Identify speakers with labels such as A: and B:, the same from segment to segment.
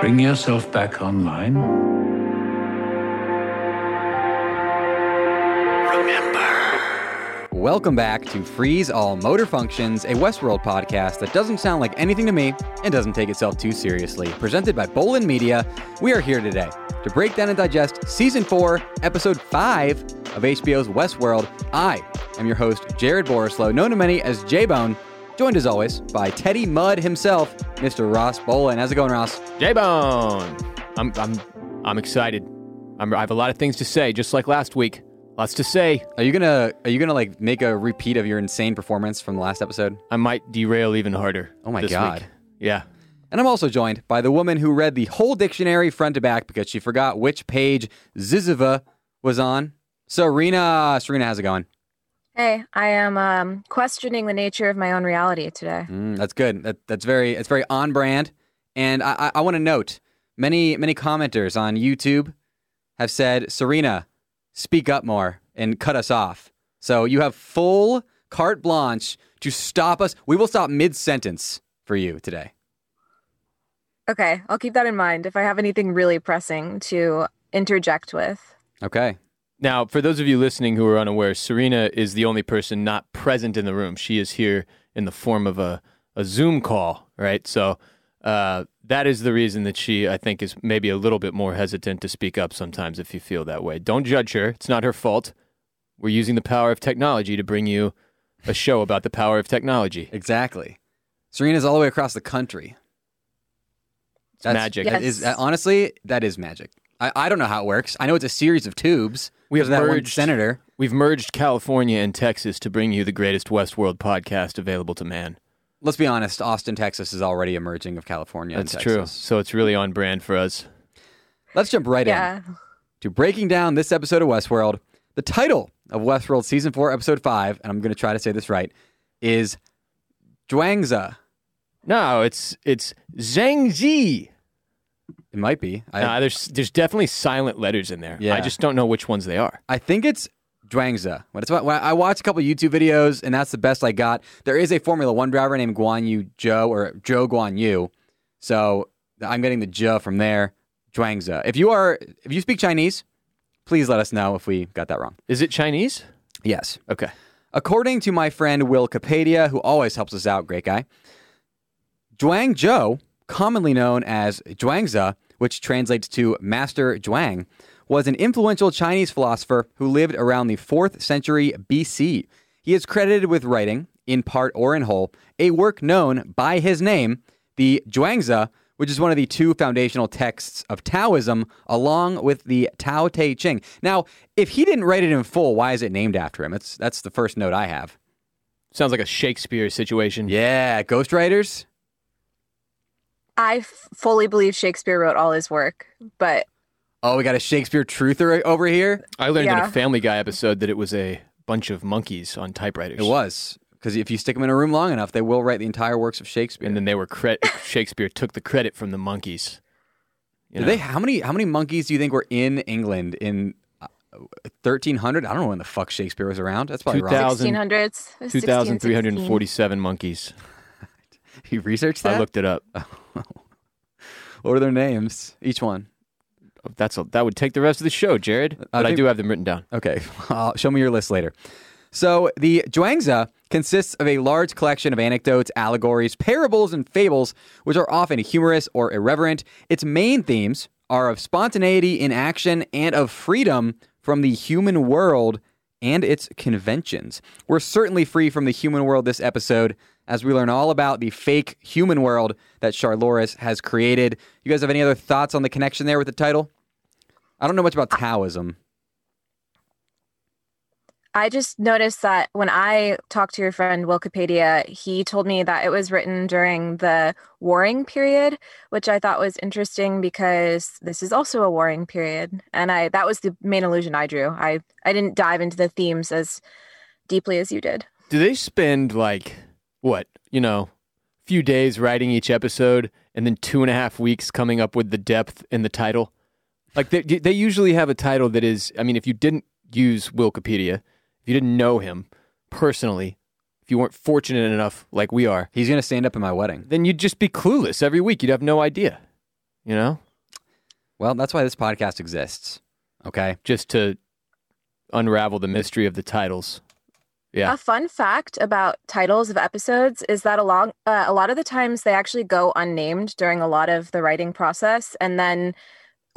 A: Bring yourself back online. Remember.
B: Welcome back to Freeze All Motor Functions, a Westworld podcast that doesn't sound like anything to me and doesn't take itself too seriously. Presented by Bolin Media, we are here today to break down and digest Season 4, Episode 5 of HBO's Westworld. I am your host, Jared Borislow, known to many as J-Bone, joined as always by Teddy Mudd himself, Mr. Ross Bolin. How's it going, Ross?
C: J Bone. I'm I'm I'm excited. I'm, I have a lot of things to say, just like last week. Lots to say.
B: Are you gonna are you gonna like make a repeat of your insane performance from the last episode?
C: I might derail even harder.
B: Oh my God.
C: week. Yeah.
B: And I'm also joined by the woman who read the whole dictionary front to back because she forgot which page Ziziva was on. Serena, Serena, how's it going?
D: Hey, I am um, questioning the nature of my own reality today.
B: Mm, that's good. That, that's very it's very on brand. And I, I, I want to note many many commenters on YouTube have said Serena, speak up more and cut us off. So you have full carte blanche to stop us. We will stop mid sentence for you today.
D: Okay, I'll keep that in mind if I have anything really pressing to interject with.
B: Okay.
C: Now, for those of you listening who are unaware, Serena is the only person not present in the room. She is here in the form of a, a Zoom call, right? So uh, that is the reason that she, I think, is maybe a little bit more hesitant to speak up sometimes if you feel that way. Don't judge her. It's not her fault. We're using the power of technology to bring you a show about the power of technology.
B: Exactly. Serena's all the way across the country.
C: It's magic.
B: That is honestly, that is magic. I, I don't know how it works. I know it's a series of tubes.
C: We have
B: There's that one
C: merged-
B: senator.
C: We've merged California and Texas to bring you the greatest Westworld podcast available to man.
B: Let's be honest. Austin, Texas is already emerging of California. and
C: That's true.
B: Texas.
C: So it's really on brand for us.
B: Let's jump right in
D: Yeah.
B: to breaking down this episode of Westworld. The title of Westworld Season 4, Episode 5, and I'm going to try to say this right, is Zhuangzi.
C: No, it's it's Zhang Ji.
B: It might be. I,
C: Nah, there's there's definitely silent letters in there.
B: Yeah.
C: I just don't know which ones they are.
B: I think it's Zhuangzi. When it's when I watched a couple YouTube videos, and that's the best I got. There is a Formula One driver named Guan Yu Zhou or Zhou Guan Yu, so I'm getting the Zhe from there. Zhuangzi. If you are, if you speak Chinese, please let us know if we got that wrong.
C: Is it Chinese?
B: Yes.
C: Okay.
B: According to my friend Will Capadia, who always helps us out, great guy, Zhuang Zhou, commonly known as Zhuangzi, which translates to Master Zhuang, was an influential Chinese philosopher who lived around the 4th century BC. He is credited with writing, in part or in whole, a work known by his name, the Zhuangzi, which is one of the two foundational texts of Taoism, along with the Tao Te Ching. Now, if he didn't write it in full, why is it named after him? That's that's the first note I have.
C: Sounds like a Shakespeare situation.
B: Yeah, ghostwriters.
D: I f- fully believe Shakespeare wrote all his work, but
B: Oh, we got a Shakespeare truther over here.
C: I learned in a Family Guy episode that it was a bunch of monkeys on typewriters.
B: It was because if you stick them in a room long enough, they will write the entire works of Shakespeare.
C: And then they were cre- Shakespeare took the credit from the monkeys. You know?
B: they? How many? How many monkeys do you think were in England in uh, 1300? I don't know when the fuck Shakespeare was around. That's probably wrong.
C: 2000
D: 1600s.
C: 2,347 monkeys.
B: You researched that?
C: I looked it up.
B: What are their names? Each one.
C: Oh, that's a, that would take the rest of the show, Jared. But I,
B: think-
C: do have them written down.
B: Okay, I'll show me your list later. So the Zhuangzi consists of a large collection of anecdotes, allegories, parables, and fables, which are often humorous or irreverent. Its main themes are of spontaneity in action and of freedom from the human world and its conventions. We're certainly free from the human world this episode as we learn all about the fake human world that Charlores has created. You guys have any other thoughts on the connection there with the title? I don't know much about Taoism.
D: I just noticed that when I talked to your friend Wikipedia, he told me that it was written during the warring period, which I thought was interesting because this is also a warring period. And I that was the main illusion I drew. I, I didn't dive into the themes as deeply as you did.
C: Do they spend like what you know, few days writing each episode, and then two and a half weeks coming up with the depth in the title? Like they they usually have a title that is. I mean, if you didn't use Wikipedia, if you didn't know him personally, if you weren't fortunate enough, like we are,
B: He's going to stand up in my wedding.
C: then you'd just be clueless every week. You'd have no idea. You know,
B: Well, that's why this podcast exists. Okay.
C: just to unravel the mystery of the titles. Yeah.
D: A fun fact about titles of episodes is that along uh, a lot of the times they actually go unnamed during a lot of the writing process, and then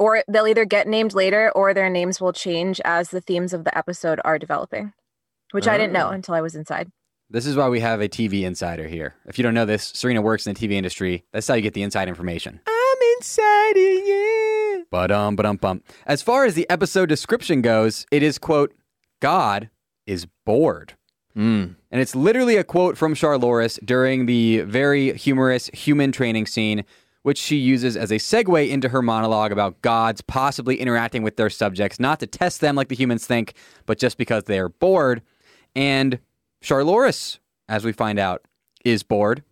D: or they'll either get named later or their names will change as the themes of the episode are developing, which I didn't know
B: Oh.
D: until I was inside.
B: This is why we have a TV insider here. If you don't know this, Serena works in the TV industry. That's how you get the inside information.
C: I'm inside of you.
B: But um, but um, bump. As far as the episode description goes, it is quote, God is bored.
C: Mm.
B: And it's literally a quote from Charlores during the very humorous human training scene, which she uses as a segue into her monologue about gods possibly interacting with their subjects, not to test them like the humans think, but just because they are bored. And Charlores, as we find out, is bored,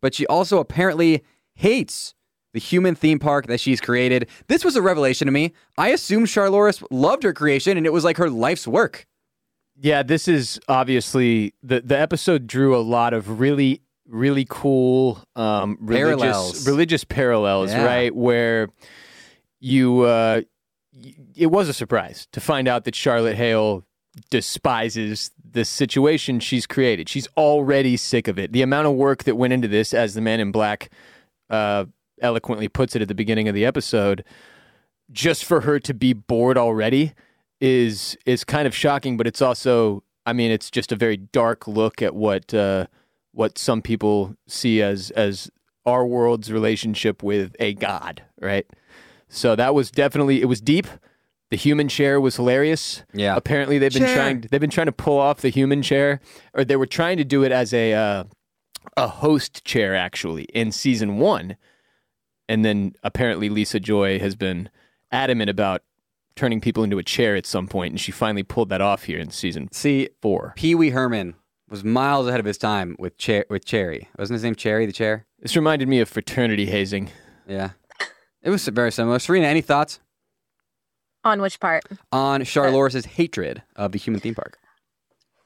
B: but she also apparently hates the human theme park that she's created. This was a revelation to me. I assumed Charlores loved her creation and it was like her life's work.
C: Yeah, this is obviously the the episode drew a lot of really really cool um, religious
B: Parallels.
C: religious parallels,
B: Yeah.
C: right? Where you uh, it was a surprise to find out that Charlotte Hale despises the situation she's created. She's already sick of it. The amount of work that went into this, as the Man in Black uh, eloquently puts it at the beginning of the episode, just for her to be bored already is is kind of shocking, but it's also, I mean, it's just a very dark look at what uh, what some people see as as our world's relationship with a god, right? So that was definitely it was deep. The human chair was hilarious.
B: Yeah.
C: Apparently they've been
B: Chair.
C: trying they've been trying to pull off the human chair, or they were trying to do it as a uh, a host chair actually in season one, and then apparently Lisa Joy has been adamant about turning people into a chair at some point, and she finally pulled that off here in season
B: See,
C: four.
B: Pee Wee Herman was miles ahead of his time with Cher- with Chairry. Wasn't his name Chairry the chair?
C: This reminded me of fraternity hazing.
B: Yeah. It was very similar. Serena, any thoughts
D: On which part?
B: on Charlores's uh, hatred of the human theme park?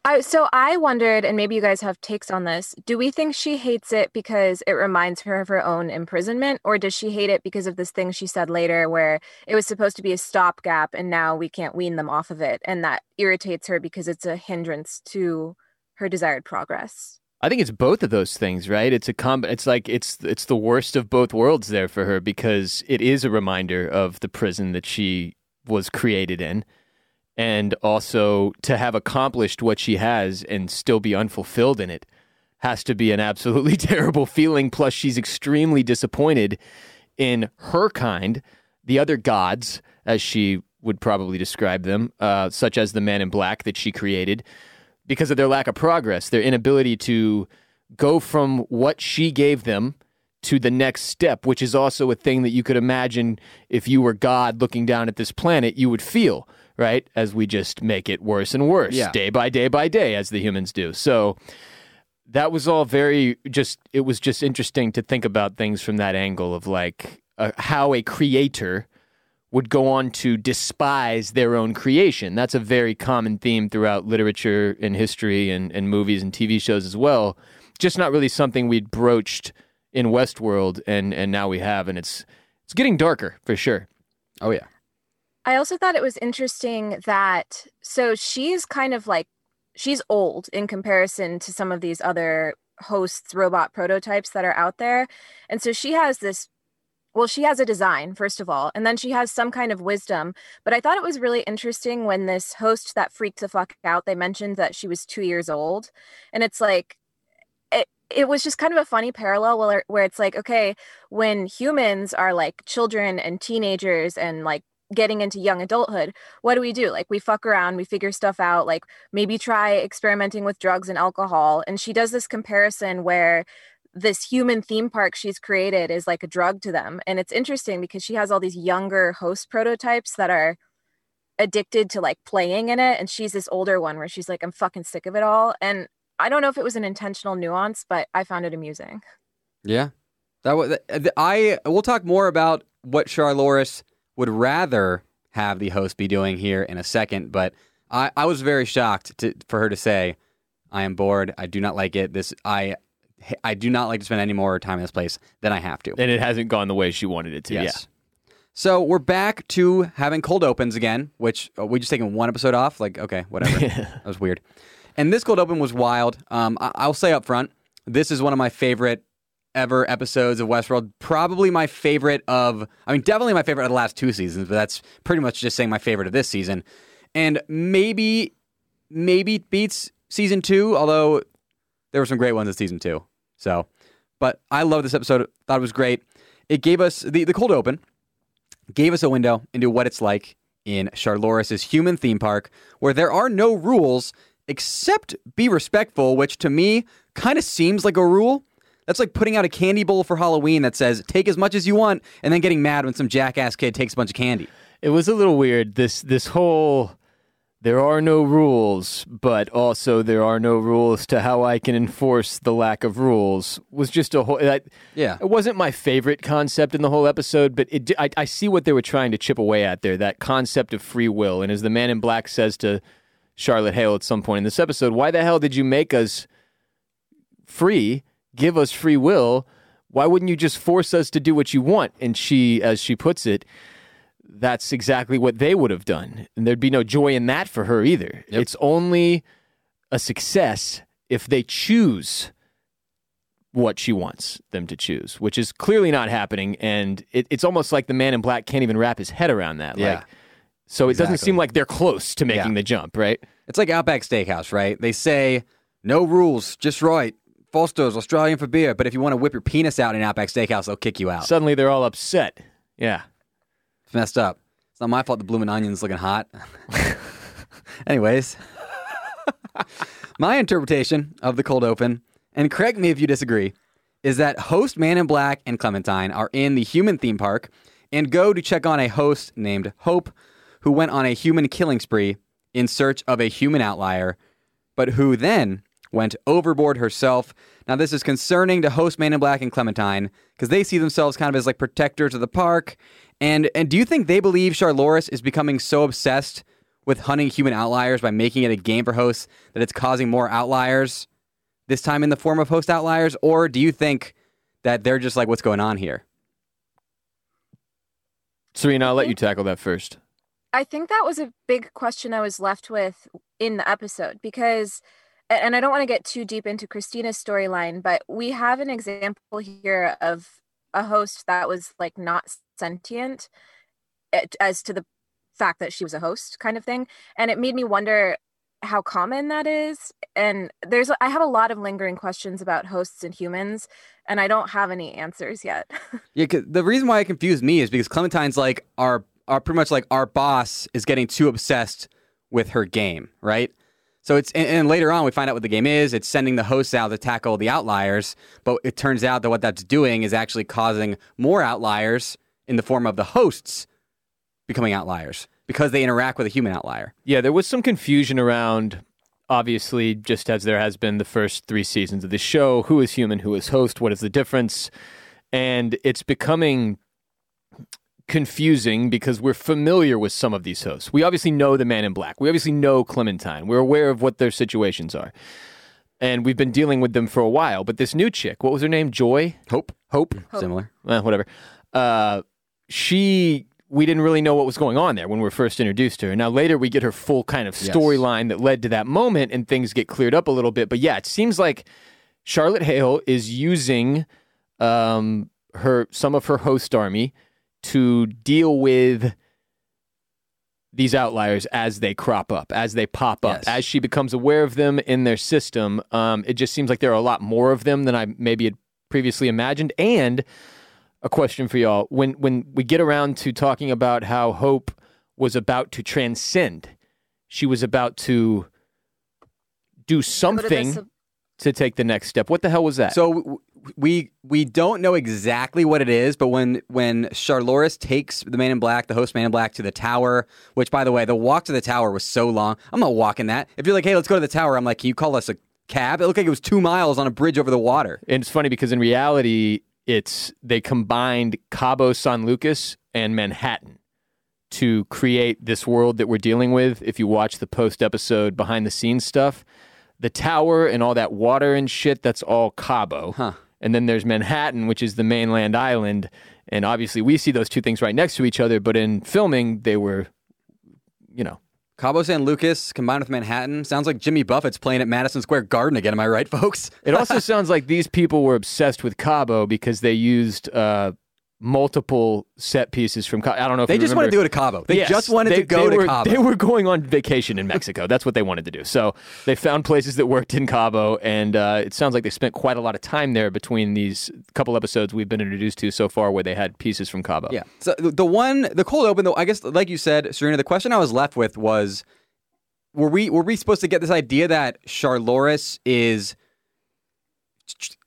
D: I so I wondered, and maybe you guys have takes on this. Do we think she hates it because it reminds her of her own imprisonment, or does she hate it because of this thing she said later where it was supposed to be a stopgap and now we can't wean them off of it, and that irritates her because it's a hindrance to her desired progress?
C: I think it's both of those things, right? It's a comb. It's like it's it's the worst of both worlds there for her because it is a reminder of the prison that she was created in, and also to have accomplished what she has and still be unfulfilled in it has to be an absolutely terrible feeling. Plus, she's extremely disappointed in her kind, the other gods, as she would probably describe them, uh, such as the Man in Black that she created because of their lack of progress, their inability to go from what she gave them to the next step, which is also a thing that you could imagine if you were God looking down at this planet, you would feel, right? As we just make it worse and worse,
B: Yeah.
C: day by day by day, as the humans do. So that was all very just, it was just interesting to think about things from that angle of like uh, how a creator would go on to despise their own creation. That's a very common theme throughout literature and history and, and movies and TV shows as well. Just not really something we'd broached in Westworld and, and now we have, and it's it's getting darker for sure.
B: Oh yeah.
D: I also thought it was interesting that so she's kind of like she's old in comparison to some of these other hosts robot prototypes that are out there. And so she has this well she has a design first of all and then she has some kind of wisdom but i thought it was really interesting when this host that freaked the fuck out they mentioned that she was two years old and it's like it, it was just kind of a funny parallel where, where it's like okay when humans are like children and teenagers and like getting into young adulthood what do we do like we fuck around we figure stuff out like maybe try experimenting with drugs and alcohol and she does this comparison where this human theme park she's created is like a drug to them and it's interesting because she has all these younger host prototypes that are addicted to like playing in it and she's this older one where she's like i'm fucking sick of it all and i don't know if it was an intentional nuance but i found it amusing
B: Yeah. That was I we'll talk more about what Charlores would rather have the host be doing here in a second, but I, I was very shocked to, for her to say, I am bored. I do not like it. This I I do not like to spend any more time in this place than I have to.
C: And it hasn't gone the way she wanted it to.
B: Yes. So we're back to having cold opens again, which uh, we just taken one episode off. Like, okay, whatever. that was weird. And this cold open was wild. Um, I- I'll say up front, this is one of my favorite ever episodes of Westworld. Probably my favorite of, I mean, definitely my favorite of the last two seasons, but that's pretty much just saying my favorite of this season. And maybe, maybe beats season two, although there were some great ones in season two. So, but I love this episode. Thought it was great. It gave us the, the cold open gave us a window into what it's like in Charlores's human theme park, where there are no rules except be respectful, which to me kind of seems like a rule. That's like putting out a candy bowl for Halloween that says take as much as you want, and then getting mad when some jackass kid takes a bunch of candy.
C: It was a little weird. This this whole there are no rules, but also there are no rules to how I can enforce the lack of rules was just a whole. That,
B: Yeah.
C: it wasn't my favorite concept in the whole episode, but it. I, I see what they were trying to chip away at there. That concept of free will, and as the Man in Black says to Charlotte Hale at some point in this episode, why the hell did you make us free? Give us free will. Why wouldn't you just force us to do what you want? And she, as she puts it, that's exactly what they would have done. And there'd be no joy in that for her either. It's only a success if they choose what she wants them to choose, which is clearly not happening. And it, it's almost like the man in black can't even wrap his head around that.
B: Yeah.
C: Like, so it doesn't seem like they're close to making
B: Yeah.
C: the jump, right?
B: It's like Outback Steakhouse, right? They say no rules, just right. Foster's Australian for beer, but if you want to whip your penis out in Outback Steakhouse, they'll kick you out.
C: Suddenly they're all upset. Yeah.
B: It's messed up. It's not my fault the blooming onion's looking hot. Anyways, my interpretation of the cold open, and correct me if you disagree, is that host Man in Black and Clementine are in the human theme park and go to check on a host named Hope, who went on a human killing spree in search of a human outlier, but who then went overboard herself. Now, this is concerning to host Man in Black and Clementine because they see themselves kind of as like protectors of the park. And and do you think they believe Charlores is becoming so obsessed with hunting human outliers by making it a game for hosts that it's causing more outliers? This time in the form of host outliers, or do you think that they're just like, what's going on here?
C: Serena, I'll let you tackle that first.
D: I think that was a big question I was left with in the episode because, a- and I don't want to get too deep into Christina's storyline, but we have an example here of a host that was like not sentient as to the fact that she was a host kind of thing. And it made me wonder how common that is. And there's, I have a lot of lingering questions about hosts and humans, and I don't have any answers yet.
B: Yeah, the reason why it confused me is because Clementine's like our, our pretty much like our boss is getting too obsessed with her game, right? So it's and, and later on we find out what the game is. It's sending the hosts out to tackle the outliers, but it turns out that what that's doing is actually causing more outliers in the form of the hosts becoming outliers because they interact with a human outlier.
C: Yeah, there was some confusion around, obviously, just as there has been the first three seasons of the show who is human, who is host, what is the difference? And it's becoming confusing because we're familiar with some of these hosts. We obviously know the man in black, we obviously know Clementine, we're aware of what their situations are. And we've been dealing with them for a while. But this new chick, what was her name? Joy?
B: Hope,
C: Hope?
B: similar.
C: eh, whatever. Uh, she, we didn't really know what was going on there when we were first introduced to her. Now later we get her full kind of
B: Yes.
C: storyline that led to that moment, and things get cleared up a little bit. But yeah, it seems like Charlotte Hale is using um, her some of her host army to deal with these outliers as they crop up, as they pop up,
B: Yes.
C: as she becomes aware of them in their system. Um, it just seems like there are a lot more of them than I maybe had previously imagined. And a question for y'all: when when we get around to talking about how Hope was about to transcend, she was about to do
D: Go to
C: something
D: sub-
C: to take the next step. What the hell was that?
B: So w- we we don't know exactly what it is, but when when Charlores takes the Man in Black, the host Man in Black, to the tower, which by the way, the walk to the tower was so long. I'm not walking that. If you're like, hey, let's go to the tower, I'm like, can you call us a cab? It looked like it was two miles on a bridge over the water.
C: And it's funny because in reality, it's they combined Cabo San Lucas and Manhattan to create this world that we're dealing with. If you watch the post episode behind the scenes stuff, the tower and all that water and shit, that's all Cabo.
B: Huh.
C: And then there's Manhattan, which is the mainland island. And obviously, we see those two things right next to each other, but in filming, they were, you know,
B: Cabo San Lucas combined with Manhattan sounds like Jimmy Buffett's playing at Madison Square Garden again. Am I right, folks?
C: It also sounds like these people were obsessed with Cabo because they used uh, multiple set pieces from Cabo. I don't know if
B: They just wanted to
C: remember-
B: do it to Cabo. They
C: Yes,
B: just wanted
C: they-
B: to go
C: were,
B: to Cabo.
C: They were going on vacation in Mexico. That's what they wanted to do. So they found places that worked in Cabo, and uh, it sounds like they spent quite a lot of time there between these couple episodes we've been introduced to so far, where they had pieces from Cabo.
B: Yeah. So the the one, the cold open, though, I guess, like you said, Serena, the question I was left with was, were we were we supposed to get this idea that Charlores is?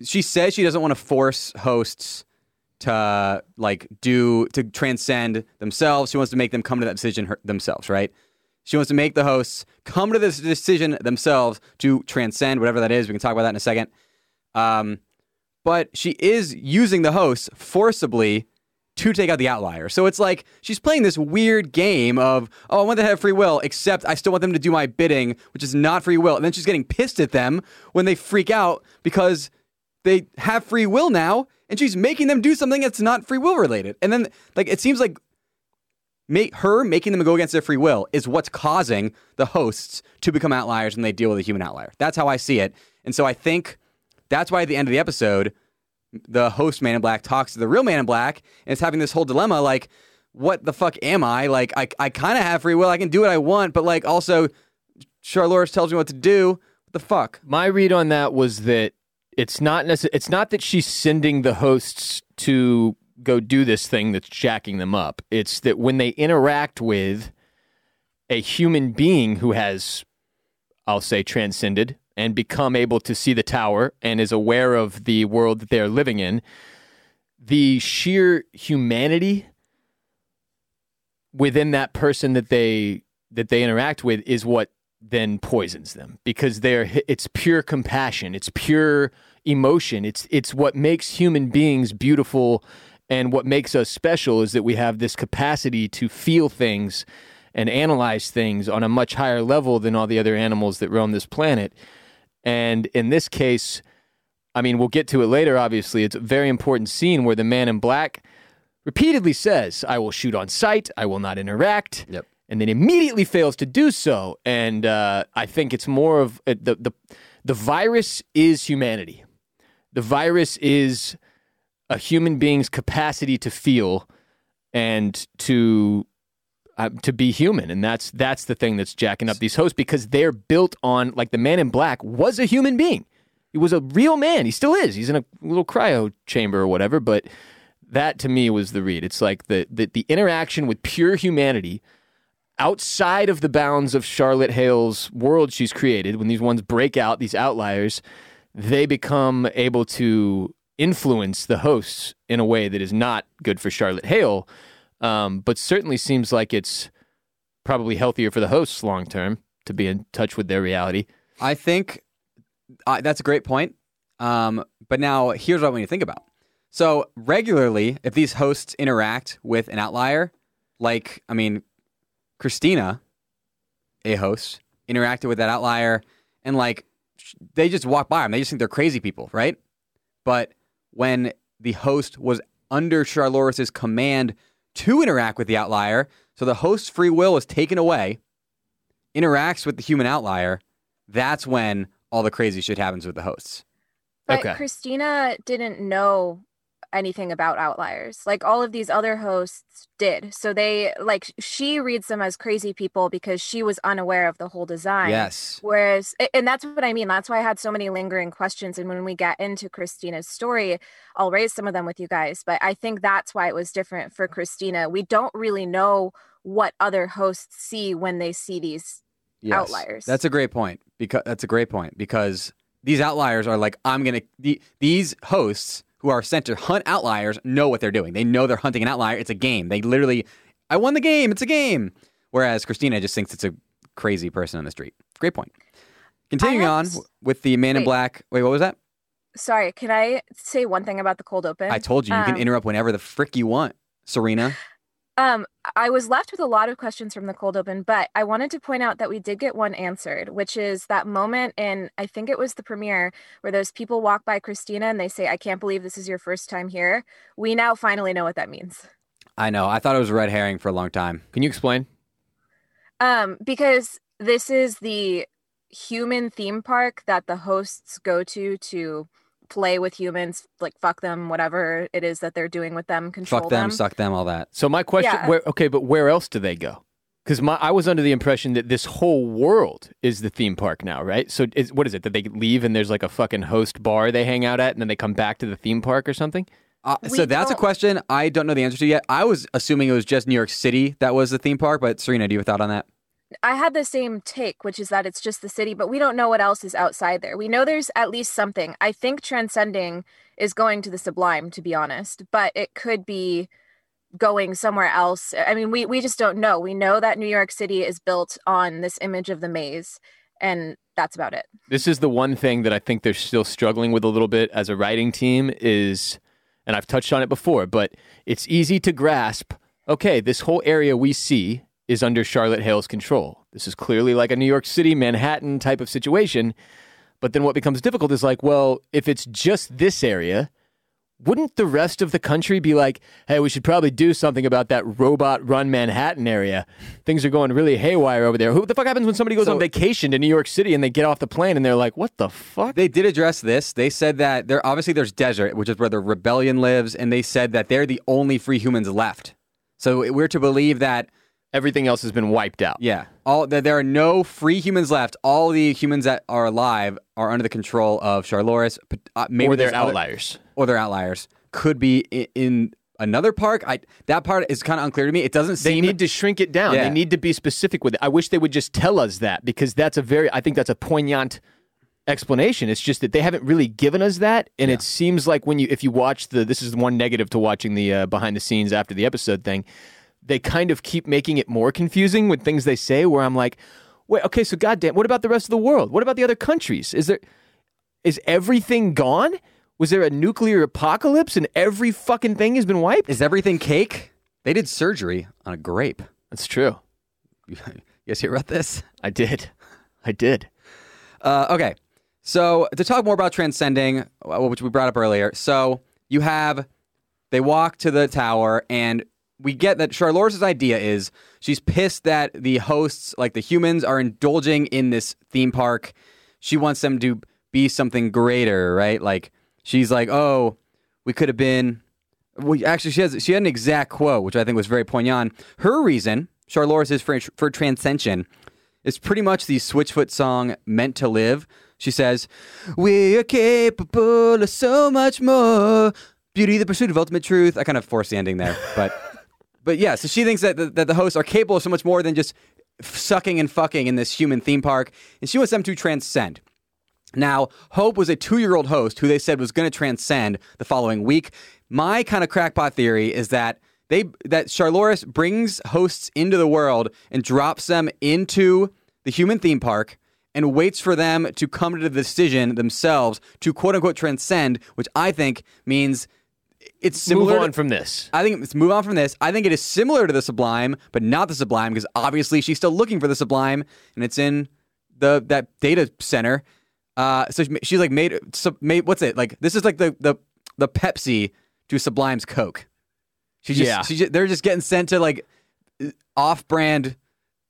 B: She says she doesn't want to force hosts to like do to transcend themselves. She wants to make them come to that decision her, themselves, right? She wants to make the hosts come to this decision themselves to transcend whatever that is. We can talk about that in a second. Um, but she is using the hosts forcibly to take out the outlier. So it's like she's playing this weird game of, oh, I want them to have free will, except I still want them to do my bidding, which is not free will. And then she's getting pissed at them when they freak out because they have free will now, and she's making them do something that's not free will related. And then, like, it seems like her making them go against their free will is what's causing the hosts to become outliers when they deal with a human outlier. That's how I see it. And so I think that's why at the end of the episode, the host Man in Black talks to the real Man in Black and is having this whole dilemma like, what the fuck am I? Like, I, I kind of have free will. I can do what I want, but like, also, Charlores tells me what to do. What the fuck?
C: My read on that was that it's not necess- it's not that she's sending the hosts to go do this thing that's jacking them up. It's that when they interact with a human being who has I'll say transcended and become able to see the tower and is aware of the world that they're living in, the sheer humanity within that person that they that they interact with is what then poisons them because they're it's pure compassion. It's pure emotion. It's it's what makes human beings beautiful. And what makes us special is that we have this capacity to feel things and analyze things on a much higher level than all the other animals that roam this planet. And in this case i mean we'll get to it later obviously. It's a very important scene where the man in black repeatedly says i will shoot on sight. I will not interact.
B: Yep.
C: And then immediately fails to do so. And uh, I think it's more of uh, the the the virus is humanity. The virus is a human being's capacity to feel and to uh, to be human, and that's that's the thing that's jacking up these hosts because they're built on like the man in black was a human being. He was a real man. He still is. He's in a little cryo chamber or whatever, but that to me was the read. It's like the the, the interaction with pure humanity outside of the bounds of Charlotte Hale's world she's created, when these ones break out, these outliers, they become able to influence the hosts in a way that is not good for Charlotte Hale, um, but certainly seems like it's probably healthier for the hosts long term to be in touch with their reality.
B: I think uh, that's a great point. Um, but now here's what I want you to think about. So regularly, if these hosts interact with an outlier, like I mean, Christina, a host, interacted with that outlier, and like they just walk by them. They just think they're crazy people, right? But when the host was under Charlores's command to interact with the outlier, so the host's free will was taken away, interacts with the human outlier, that's when all the crazy shit happens with the hosts.
D: But
C: Okay.
D: Christina didn't know anything about outliers. Like all of these other hosts did. So they like she reads them as crazy people because she was unaware of the whole design.
B: Yes.
D: Whereas, and that's what I mean. That's why I had so many lingering questions. And when we get into Christina's story, I'll raise some of them with you guys. But I think that's why it was different for Christina. We don't really know what other hosts see when they see these.
B: Yes.
D: Outliers.
B: That's a great point. Because that's a great point because these outliers are like I'm gonna the, these hosts who are sent to hunt outliers know what they're doing. They know they're hunting an outlier. It's a game. They literally, I won the game. It's a game. Whereas Christina just thinks it's a crazy person on the street. Great point. Continuing on
D: s-
B: with the Man in. Black. Wait, what was that?
D: Sorry, can I say one thing about the cold open?
B: I told you you can
D: Um,
B: interrupt whenever the frick you want, Serena.
D: Um, I was left with a lot of questions from the cold open, but I wanted to point out that we did get one answered, which is that moment in I think it was the premiere where those people walk by Christina and they say, "I can't believe this is your first time here." We now finally know what that means.
B: I know. I thought it was a red herring for a long time.
C: Can you explain?
D: Um, because this is the human theme park that the hosts go to to play with humans, like fuck them, whatever it is that they're doing with them, control
B: Fuck them, suck them, all that.
C: So my question,
D: Yeah.
C: where, okay, but where else do they go? Because my I was under the impression that this whole world is the theme park now, right? So is, what is it that they leave and there's like a fucking host bar they hang out at, and then they come back to the theme park or something?
B: Uh, so that's a
D: don't-
B: question I don't know the answer to yet. I was assuming it was just New York City that was the theme park, but Serena, do you have a thought on that?
D: I had the same take, which is that it's just the city, but we don't know what else is outside there. We know there's at least something. I think transcending is going to the sublime, to be honest, but it could be going somewhere else. I mean, we we just don't know. We know that New York City is built on this image of the maze, and that's about it.
C: This is the one thing that I think they're still struggling with a little bit as a writing team is, and I've touched on it before, but it's easy to grasp. Okay, this whole area we see is under Charlotte Hale's control. This is clearly like a New York City, Manhattan type of situation. But then what becomes difficult is like, well, if it's just this area, wouldn't the rest of the country be like, hey, we should probably do something about that robot run Manhattan area? Things are going really haywire over there. Who the fuck happens when somebody goes
B: So-
C: on vacation to New York City and they get off the plane and they're like, what the fuck?
B: They did address this. They said that there obviously there's desert, which is where the rebellion lives, and they said that they're the only free humans left. So we're to believe that
C: Everything else has been wiped out.
B: yeah, all there are no free humans left. All the humans that are alive are under the control of Charlores. but, Uh, maybe
C: or they're
B: there's other-
C: outliers.
B: or they're outliers. Could be in, in another park. I that part is kind of unclear to me. It doesn't seem
C: They
B: seem
C: need to shrink it down.
B: Yeah.
C: They need to be specific with it. I wish they would just tell us that because that's a very, I think that's a poignant explanation. It's just that they haven't really given us that, and it seems like when you, if you watch the, this is one negative to watching the uh, behind the scenes after the episode thing. They kind of keep making it more confusing with things they say. Where I'm like, wait, okay, so goddamn, what about the rest of the world? What about the other countries? Is there, is everything gone? Was there a nuclear apocalypse and every fucking thing has been wiped?
B: Is everything cake? They did surgery on a grape.
C: That's true.
B: You guys hear about this?
C: I did. I did.
B: Uh, okay. So to talk more about transcending, uh, which we brought up earlier. So you have they walk to the tower, and we get that Charlores' idea is she's pissed that the hosts, like the humans, are indulging in this theme park. She wants them to be something greater, right? Like she's like, oh, we could have been. Well, actually, she has she had an exact quote, which I think was very poignant. Her reason, Charlores is for for transcension, is pretty much the Switchfoot song "Meant to Live." She says, "We are capable of so much more. Beauty, the pursuit of ultimate truth." I kind of forced the ending there, but but yeah. So she thinks that the, that the hosts are capable of so much more than just sucking and fucking in this human theme park, and she wants them to transcend. Now, Hope was a two year old host who they said was going to transcend the following week. My kind of crackpot theory is that they that Charlores brings hosts into the world and drops them into the human theme park and waits for them to come to the decision themselves to quote unquote transcend, which I think means it's similar.
C: Move
B: to-
C: on from this.
B: I think let's move on from this. I think it is similar to the Sublime, but not the Sublime because obviously she's still looking for the Sublime, and it's in the that data center. Uh, so she- she's like made, sub, made what's it like? This is like the the the Pepsi to Sublime's Coke. She just,
C: Yeah.
B: she just they're just getting sent to like off-brand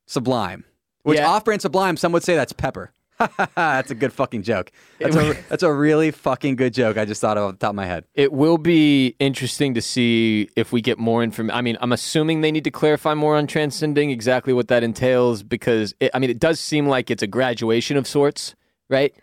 B: Sublime, which
C: Yeah.
B: off-brand Sublime some would say that's Pepper. that's a good fucking joke. That's a, that's a really fucking good joke. I just thought of off the top of my head.
C: It will be interesting to see if we get more information. I mean, I'm assuming they need to clarify more on transcending exactly what that entails because it, I mean, it does seem like it's a graduation of sorts, right?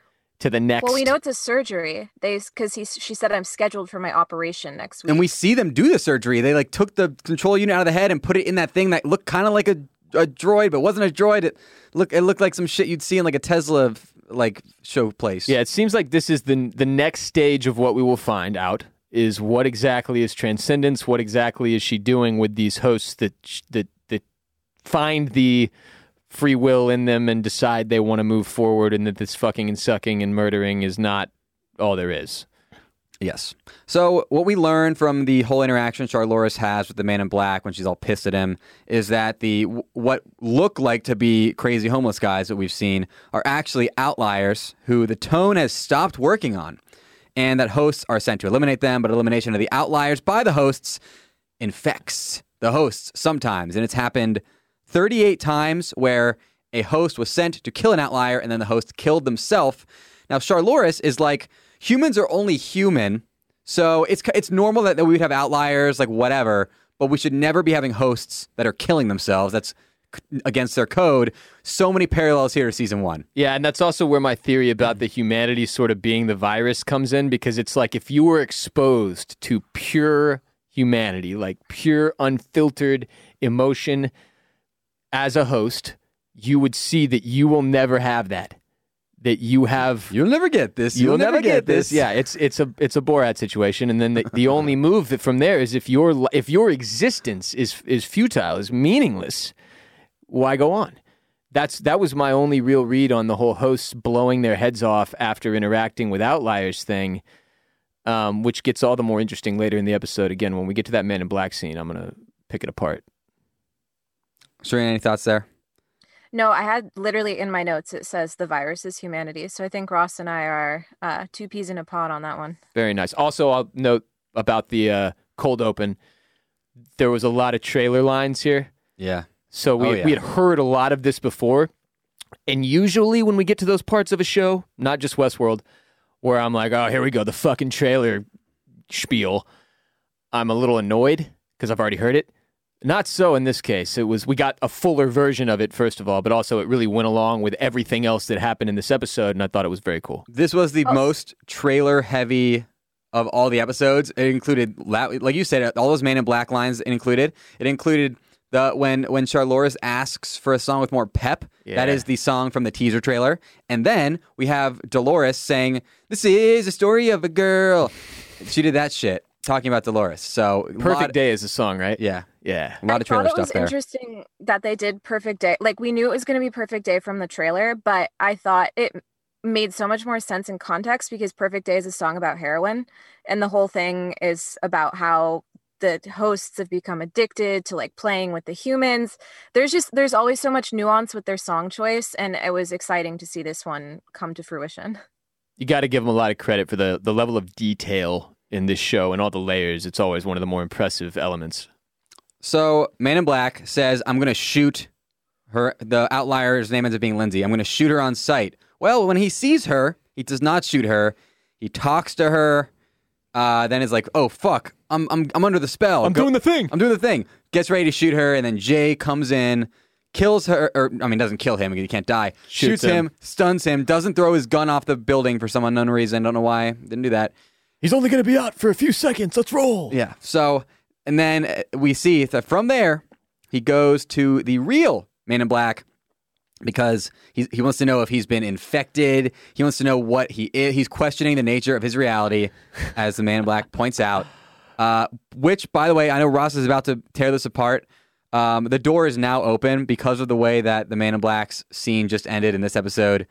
C: To the next.
D: Well, we know it's a surgery. They because he she said I'm scheduled for my operation next week.
B: and we see them do the surgery. They like took the control unit out of the head and put it in that thing that looked kind of like a, a droid, but wasn't a droid. It look it looked like some shit you'd see in like a Tesla like show place.
C: Yeah, it seems like this is the the next stage of what we will find out is what exactly is transcendence. What exactly is she doing with these hosts that that that find the free will in them and decide they want to move forward, and that this fucking and sucking and murdering is not all there is.
B: Yes. So what we learn from the whole interaction Charlores has with the Man in Black when she's all pissed at him is that the what look like to be crazy homeless guys that we've seen are actually outliers who the tone has stopped working on, and that hosts are sent to eliminate them. But elimination of the outliers by the hosts infects the hosts sometimes, and it's happened 38 times where a host was sent to kill an outlier and then the host killed themselves. Now Charlores is like humans are only human, so it's it's normal that, that we would have outliers, like whatever. But we should never be having hosts that are killing themselves. That's against their code. So many parallels here to season one.
C: Yeah, and that's also where my theory about the humanity sort of being the virus comes in because it's like if you were exposed to pure humanity, like pure unfiltered emotion as a host, you would see that you will never have that. That you have
B: You'll never get this.
C: You'll, never, get, this. Yeah, it's it's a it's a Borat situation, and then the, the only move that from there is if your if your existence is is futile, is meaningless, why go on? That's that was my only real read on the whole hosts blowing their heads off after interacting with outliers thing, um, which gets all the more interesting later in the episode. Again, when we get to that Man in Black scene, I'm gonna pick it apart.
B: Serena, any thoughts there?
D: No, I had literally in my notes it says the virus is humanity. So I think Ross and I are uh, two peas in a pod on that one.
C: Very nice. Also, I'll note about the uh, cold open. There was a lot of trailer lines here.
B: Yeah.
C: So we,
B: Oh, yeah.
C: we had heard a lot of this before. And usually when we get to those parts of a show, not just Westworld, where I'm like, oh, here we go, the fucking trailer spiel, I'm a little annoyed because I've already heard it. Not so in this case. It was we got a fuller version of it first of all, but also it really went along with everything else that happened in this episode, and I thought it was very cool.
B: This was the
D: Oh.
B: most trailer heavy of all the episodes. It included, like you said, all those Man in Black lines. It included. It included the when when Charlores asks for a song with more pep. That
C: Yeah.
B: is the song from the teaser trailer. And then we have Dolores saying, "This is a story of a girl." She did that shit talking about Dolores. So
C: Perfect
B: lot-
C: Day is a song, right?
B: Yeah,
C: Yeah.
B: a lot
D: I
B: of trailer
D: thought it
B: stuff
D: was
B: there.
D: interesting that they did Perfect Day. Like we knew it was going to be Perfect Day from the trailer, but I thought it made so much more sense in context because Perfect Day is a song about heroin, and the whole thing is about how the hosts have become addicted to like playing with the humans. There's just there's always so much nuance with their song choice, and it was exciting to see this one come to fruition.
C: You got to give them a lot of credit for the the level of detail in this show and all the layers. It's always one of the more impressive elements.
B: So Man in Black says, "I'm going to shoot her." The outlier's name ends up being Lindsay. I'm going to shoot her on sight. Well, when he sees her, he does not shoot her. He talks to her. Uh, then is like, "Oh fuck, I'm I'm I'm under the spell. I'm Go- doing
C: the thing.
B: I'm doing the thing." Gets ready to shoot her, and then Jay comes in, kills her. Or I mean, doesn't kill him because he can't die.
C: Shoots
B: Shoots him,
C: him.
B: stuns him. Doesn't throw his gun off the building for some unknown reason. Don't know why. Didn't do that.
C: He's only going to be out for a few seconds. Let's roll.
B: Yeah. So, and then uh, we see that from there, he goes to the real Man in Black because he, he wants to know if he's been infected. He wants to know what he is. He's questioning the nature of his reality, as the Man in Black points out. Uh, which, by the way, I know Ross is about to tear this apart. Um, the door is now open because of the way that the Man in Black's scene just ended in this episode.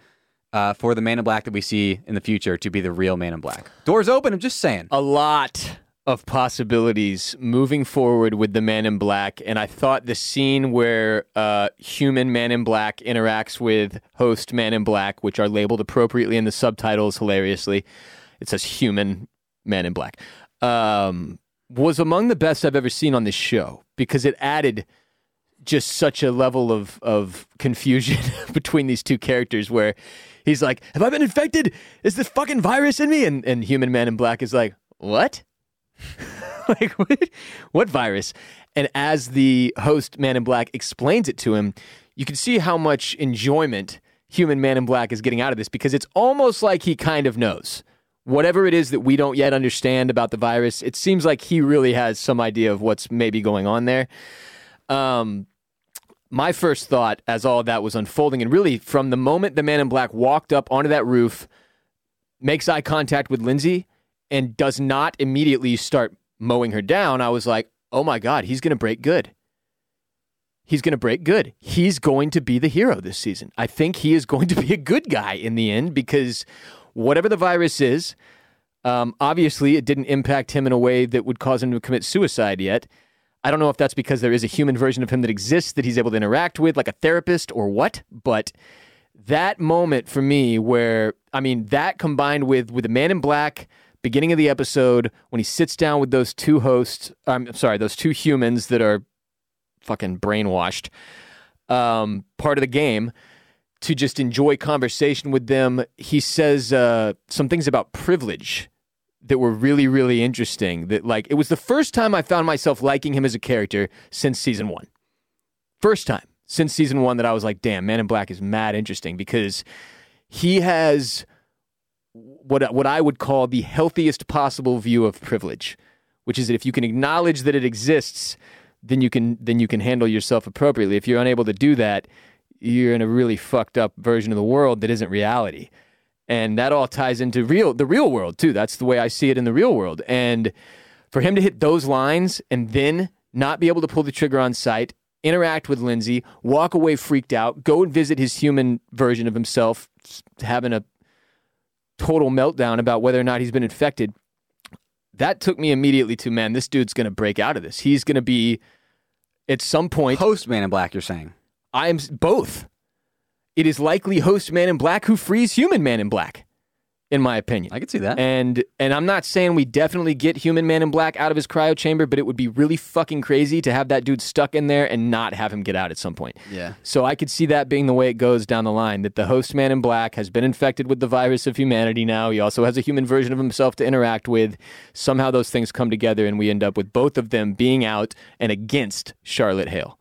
B: Uh, for the Man in Black that we see in the future to be the real Man in Black. Doors open. I'm just saying.
C: A lot of possibilities moving forward with the Man in Black, and I thought the scene where uh, human Man in Black interacts with host Man in Black, which are labeled appropriately in the subtitles, hilariously, it says human Man in Black, um, was among the best I've ever seen on this show because it added just such a level of of confusion between these two characters where he's like, Have I been infected? Is this fucking virus in me? And and human man in black is like, What? like what what virus? And as the host man in black explains it to him, you can see how much enjoyment human man in black is getting out of this because it's almost like he kind of knows. Whatever it is that we don't yet understand about the virus, it seems like he really has some idea of what's maybe going on there. Um, my first thought as all that was unfolding, and really from the moment the man in black walked up onto that roof, makes eye contact with Lindsay, and does not immediately start mowing her down, I was like, oh my God, he's going to break good. He's going to break good. He's going to be the hero this season. I think he is going to be a good guy in the end because whatever the virus is, Um, obviously, it didn't impact him in a way that would cause him to commit suicide yet. I don't know if that's because there is a human version of him that exists that he's able to interact with, like a therapist or what. But that moment for me, where I mean, that combined with with the Man in Black beginning of the episode when he sits down with those two hosts, I'm sorry, those two humans that are fucking brainwashed, um, part of the game to just enjoy conversation with them. He says uh, some things about privilege that were really, really interesting. That like it was the first time I found myself liking him as a character since season one. First time since season one that I was like, damn, Man in Black is mad interesting because he has what what I would call the healthiest possible view of privilege, which is that if you can acknowledge that it exists, then you can then you can handle yourself appropriately. If you're unable to do that, you're in a really fucked up version of the world that isn't reality. And that all ties into real the real world too. That's the way I see it in the real world. And for him to hit those lines and then not be able to pull the trigger on sight, interact with Lindsay, walk away freaked out, go and visit his human version of himself, having a total meltdown about whether or not he's been infected. That took me immediately to man, this dude's going to break out of this. He's going to be at some point
B: Post Man in Black, you're saying?
C: I am both. It is likely host Man in Black who frees human Man in Black, in my opinion.
B: I could see that.
C: And and I'm not saying we definitely get human Man in Black out of his cryo chamber, but it would be really fucking crazy to have that dude stuck in there and not have him get out at some point.
B: Yeah.
C: So I could see that being the way it goes down the line. That the host Man in Black has been infected with the virus of humanity now. He also has a human version of himself to interact with. Somehow those things come together, and we end up with both of them being out and against Charlotte Hale.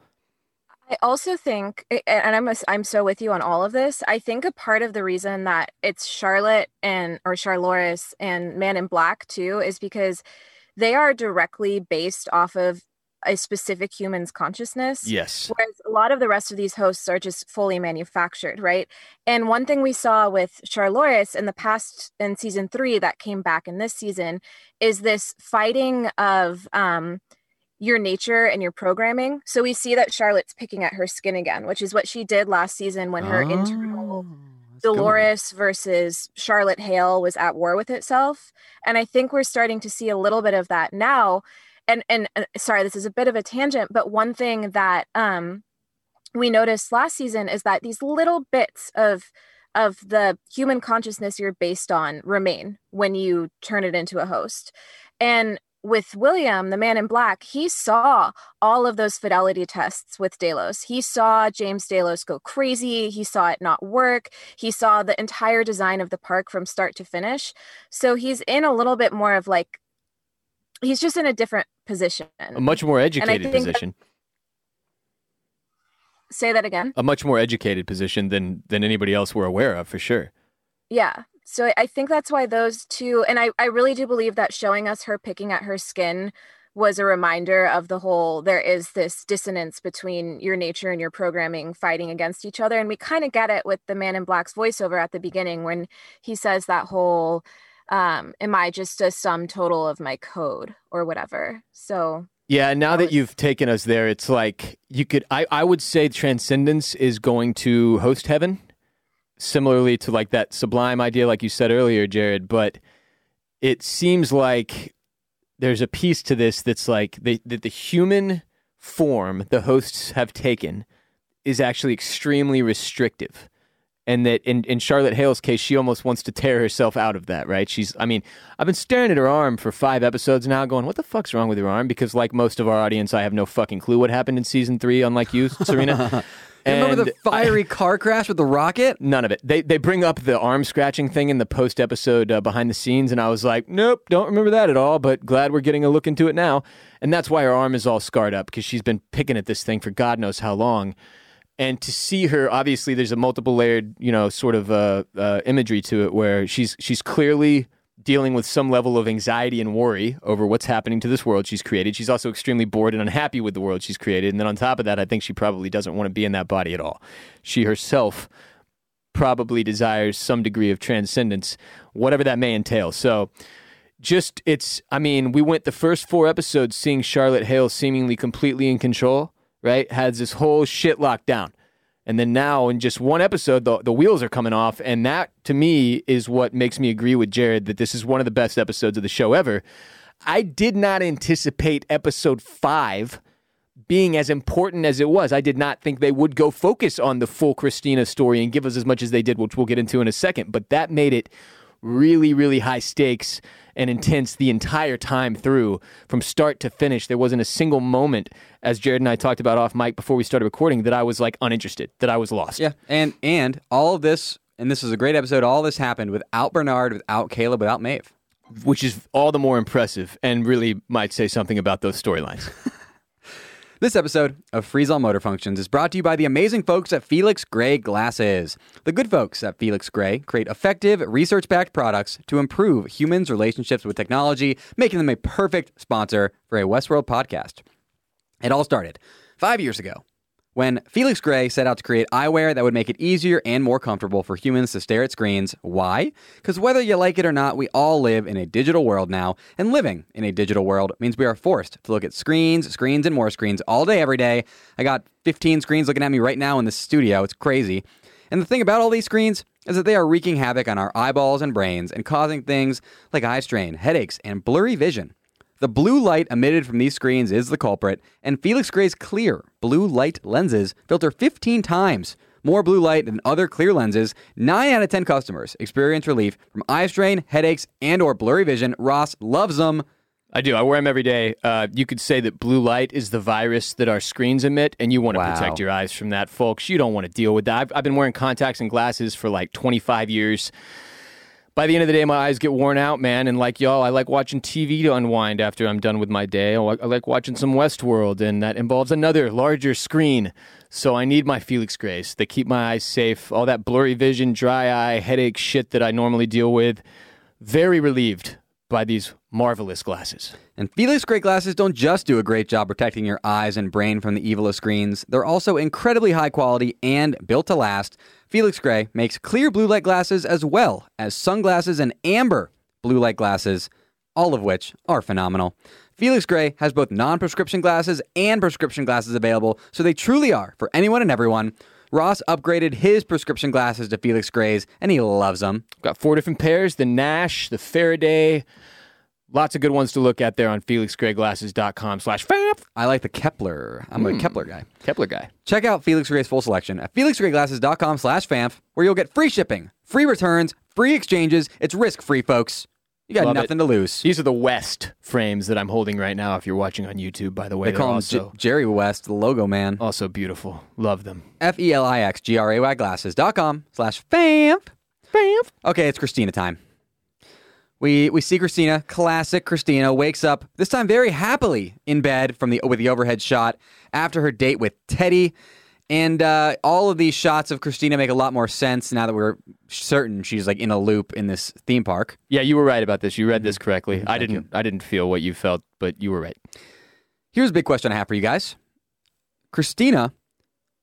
D: I also think, and I'm a, I'm so with you on all of this. I think a part of the reason that it's Charlotte and or Charlores and Man in Black too is because they are directly based off of a specific human's consciousness.
C: Yes.
D: Whereas a lot of the rest of these hosts are just fully manufactured, right? And one thing we saw with Charlores in the past in season three that came back in this season is this fighting of um your nature and your programming. So we see that Charlotte's picking at her skin again, which is what she did last season when her internal
B: Oh, that's
D: Dolores versus Charlotte Hale was at war with itself. And I think we're starting to see a little bit of that now. And and uh, sorry, this is a bit of a tangent, but one thing that um we noticed last season is that these little bits of of the human consciousness you're based on remain when you turn it into a host. And with William, the man in black, he saw all of those fidelity tests with Delos. He saw James Delos go crazy. He saw it not work. He saw the entire design of the park from start to finish. So he's in a little bit more of like, he's just in a different position.
C: A much more educated
D: think that-
C: position.
D: Say that again.
C: A much more educated position than than anybody else we're aware of, for sure.
D: Yeah. So I think that's why those two, and I, I really do believe that showing us her picking at her skin was a reminder of the whole there is this dissonance between your nature and your programming fighting against each other. And we kind of get it with the man in black's voiceover at the beginning when he says that whole, um, am I just a sum total of my code or whatever? So
C: Yeah, now
D: That
C: that you've taken us there, it's like you could. I, I would say transcendence is going to host heaven, similarly to like that sublime idea, like you said earlier, Jared. But it seems like there's a piece to this that's like the, that the human form the hosts have taken is actually extremely restrictive. And that in, in Charlotte Hale's case, she almost wants to tear herself out of that, right? She's, I mean, I've been staring at her arm for five episodes now, going, what the fuck's wrong with your arm? Because, like most of our audience, I have no fucking clue what happened in season three, unlike you, Serena.
B: Remember the
C: And I-
B: fiery car crash with the rocket?
C: None of it. They they bring up the arm scratching thing in the post episode uh, behind the scenes, and I was like, nope, don't remember that at all. But glad we're getting a look into it now, and that's why her arm is all scarred up because she's been picking at this thing for God knows how long. And to see her, obviously, there's a multiple layered, you know, sort of uh, uh, imagery to it where she's she's clearly dealing with some level of anxiety and worry over what's happening to this world she's created. She's also extremely bored and unhappy with the world she's created. And then on top of that, I think she probably doesn't want to be in that body at all. She herself probably desires some degree of transcendence, whatever that may entail. So, just it's, I mean, we went the first four episodes seeing Charlotte Hale seemingly completely in control, right? Has this whole shit locked down. And then now in just one episode, the, the wheels are coming off. And that to me is what makes me agree with Jared that this is one of the best episodes of the show ever. I did not anticipate episode five being as important as it was. I did not think they would go focus on the full Christina story and give us as much as they did, which we'll get into in a second. But that made it really, really high stakes and intense the entire time through from start to finish. There wasn't a single moment, as Jared and I talked about off mic before we started recording, that I was like uninterested, that I was lost.
B: Yeah, and and all of this, and this is a great episode. All this happened without Bernard, without Caleb, without Maeve.
C: Which is all the more impressive and really might say something about those storylines.
B: This episode of Freeze All Motor Functions is brought to you by the amazing folks at Felix Gray Glasses. The good folks at Felix Gray create effective, research backed products to improve humans' relationships with technology, making them a perfect sponsor for a Westworld podcast. It all started five years ago when Felix Gray set out to create eyewear that would make it easier and more comfortable for humans to stare at screens. Why? Because whether you like it or not, we all live in a digital world now, and living in a digital world means we are forced to look at screens, screens, and more screens all day, every day. I got 15 screens looking at me right now in the studio. It's crazy. And the thing about all these screens is that they are wreaking havoc on our eyeballs and brains and causing things like eye strain, headaches, and blurry vision. The blue light emitted from these screens is the culprit, and Felix Gray's clear blue light lenses filter 15 times more blue light than other clear lenses. 9 out of 10 customers experience relief from eye strain, headaches, and or blurry vision. Ross loves them.
C: I do. I wear them every day. Uh, you could say that blue light is the virus that our screens emit, and you want to
B: Wow.
C: protect your eyes from that, folks. You don't want to deal with that. I've, I've been wearing contacts and glasses for like 25 years. By the end of the day, my eyes get worn out, man. And like y'all, I like watching TV to unwind after I'm done with my day. I like, watching some Westworld, and that involves another larger screen. So I need my Felix Grays. They keep my eyes safe. All that blurry vision, dry eye, headache shit that I normally deal with. Very relieved by these marvelous glasses.
B: And Felix Gray glasses don't just do a great job protecting your eyes and brain from the evil of screens, they're also incredibly high quality and built to last. Felix Gray makes clear blue light glasses as well as sunglasses and amber blue light glasses, all of which are phenomenal. Felix Gray has both non prescription glasses and prescription glasses available, so they truly are for anyone and everyone. Ross upgraded his prescription glasses to Felix Gray's, and he loves them.
C: Got four different pairs the Nash, the Faraday. Lots of good ones to look at there on felixgrayglasses.com slash FAMF.
B: I like the Kepler. I'm a hmm. Kepler guy.
C: Kepler guy.
B: Check out Felix Gray's full selection at felixgrayglasses.com slash FAMF, where you'll get free shipping, free returns, free exchanges. It's risk-free, folks. You got
C: Love
B: nothing
C: it.
B: to lose.
C: These are the West frames that I'm holding right now if you're watching on YouTube, by the way.
B: They call him
C: also,
B: J- Jerry West, the logo man.
C: also beautiful. Love them.
B: F-E-L-I-X-G-R-A-Y glasses.com slash FAMF. FAMF. Okay, it's Christina time. We we see Christina, classic Christina, wakes up this time very happily in bed from the with the overhead shot after her date with Teddy, and uh, all of these shots of Christina make a lot more sense now that we're certain she's like in a loop in this theme park.
C: Yeah, you were right about this. You read this correctly. I
B: Mm-hmm. Thank
C: didn't I didn't feel what you felt, but you were right.
B: Here's a big question I have for you guys. Christina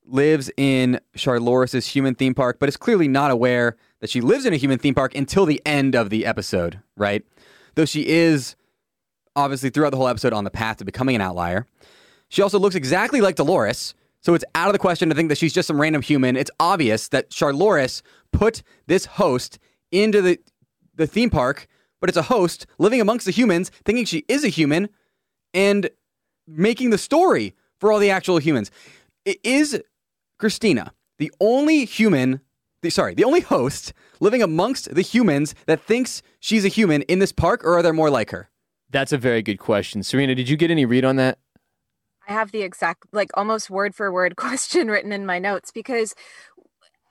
B: lives in Charlores's human theme park, but is clearly not aware that she lives in a human theme park until the end of the episode, right? Though she is obviously throughout the whole episode on the path to becoming an outlier. She also looks exactly like Dolores, so it's out of the question to think that she's just some random human. It's obvious that Charlores put this host into the the theme park, but it's a host living amongst the humans, thinking she is a human, and making the story for all the actual humans. I- Is Christina the only human, the, sorry, the only host living amongst the humans that thinks she's a human in this park, or are there more like her?
C: That's a very good question. Serena, did you get any read on that?
D: I have the exact, like almost word for word question written in my notes because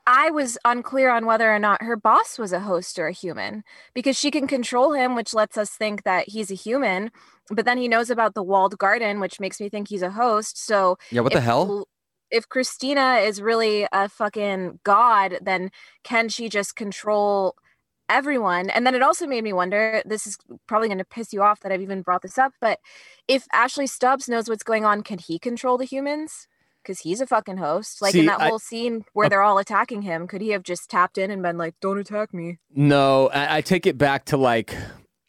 D: I was unclear on whether or not her boss was a host or a human because she can control him, which lets us think that he's a human. But then he knows about the walled garden, which makes me think he's a host. So
B: Yeah, what the hell?
D: If Christina is really a fucking god, then can she just control everyone? And then it also made me wonder this is probably going to piss you off that I've even brought this up, but if Ashley Stubbs knows what's going on, can he control the humans? Because he's a fucking host. Like
C: See,
D: in that
C: I-
D: whole scene where
C: Uh,
D: they're all attacking him, could he have just tapped in and been like, don't attack me?
C: No, I, I take it back to like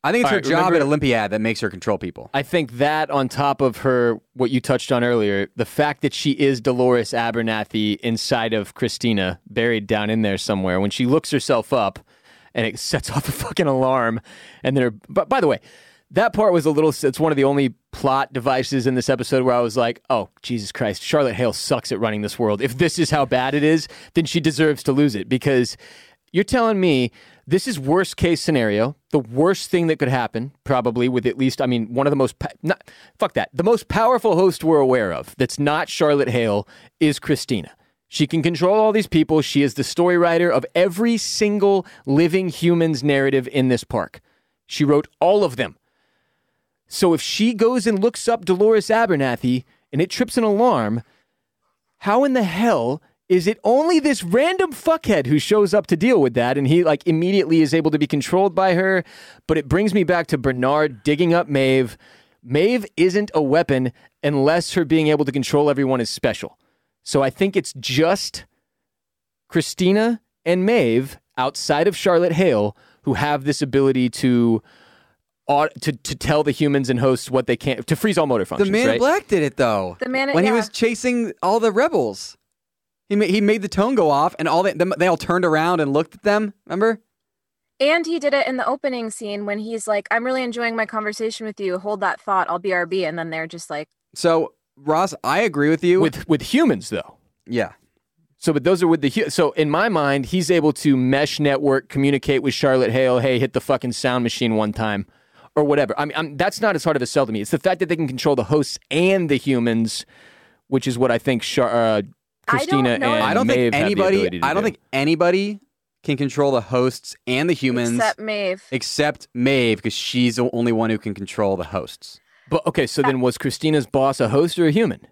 B: I think it's
C: All
B: her
C: right,
B: job
C: remember-
B: at Olympiad that makes her control people.
C: I think that on top of her, what you touched on earlier, the fact that she is Dolores Abernathy inside of Christina, buried down in there somewhere, when she looks herself up and it sets off a fucking alarm. And then, her, but by the way, that part was a little, it's one of the only plot devices in this episode where I was like, oh, Jesus Christ, Charlotte Hale sucks at running this world. If this is how bad it is, then she deserves to lose it because you're telling me this is worst case scenario, the worst thing that could happen, probably with at least, I mean, one of the most, not, fuck that, the most powerful host we're aware of that's not Charlotte Hale is Christina. She can control all these people. She is the story writer of every single living human's narrative in this park. She wrote all of them. So if she goes and looks up Dolores Abernathy and it trips an alarm, how in the hell is it only this random fuckhead who shows up to deal with that and he like immediately is able to be controlled by her but it brings me back to bernard digging up maeve maeve isn't a weapon unless her being able to control everyone is special so i think it's just christina and maeve outside of charlotte hale who have this ability to au- to, to tell the humans and hosts what they can't to freeze all motor functions.
B: The Man
C: right?
B: in Black did it though.
D: The Man in-
B: when he was chasing all the rebels, he made, he made the tone go off, and all they them, they all turned around and looked at them. Remember?
D: And he did it in the opening scene when he's like, I'm really enjoying my conversation with you. Hold that thought. I'll BRB. And then they're just like,
B: So Ross, I agree with you.
C: with with humans though
B: yeah,
C: So, but those are with the so in my mind, he's able to mesh network, communicate with Charlotte Hale. Hey, hit the fucking sound machine one time, or whatever. I mean, I'm, that's not as hard of a sell to me. It's the fact that they can control the hosts and the humans, which is what I think. Char- uh, Christina
D: know if-
C: and
B: I don't
C: Maeve
B: think
C: have the
B: anybody.
C: to
B: I don't
C: do.
B: think anybody can control the hosts and the humans
D: except Maeve.
B: except Maeve because she's the only one who can control the hosts.
C: But okay, so then was Christina's boss a host or a human?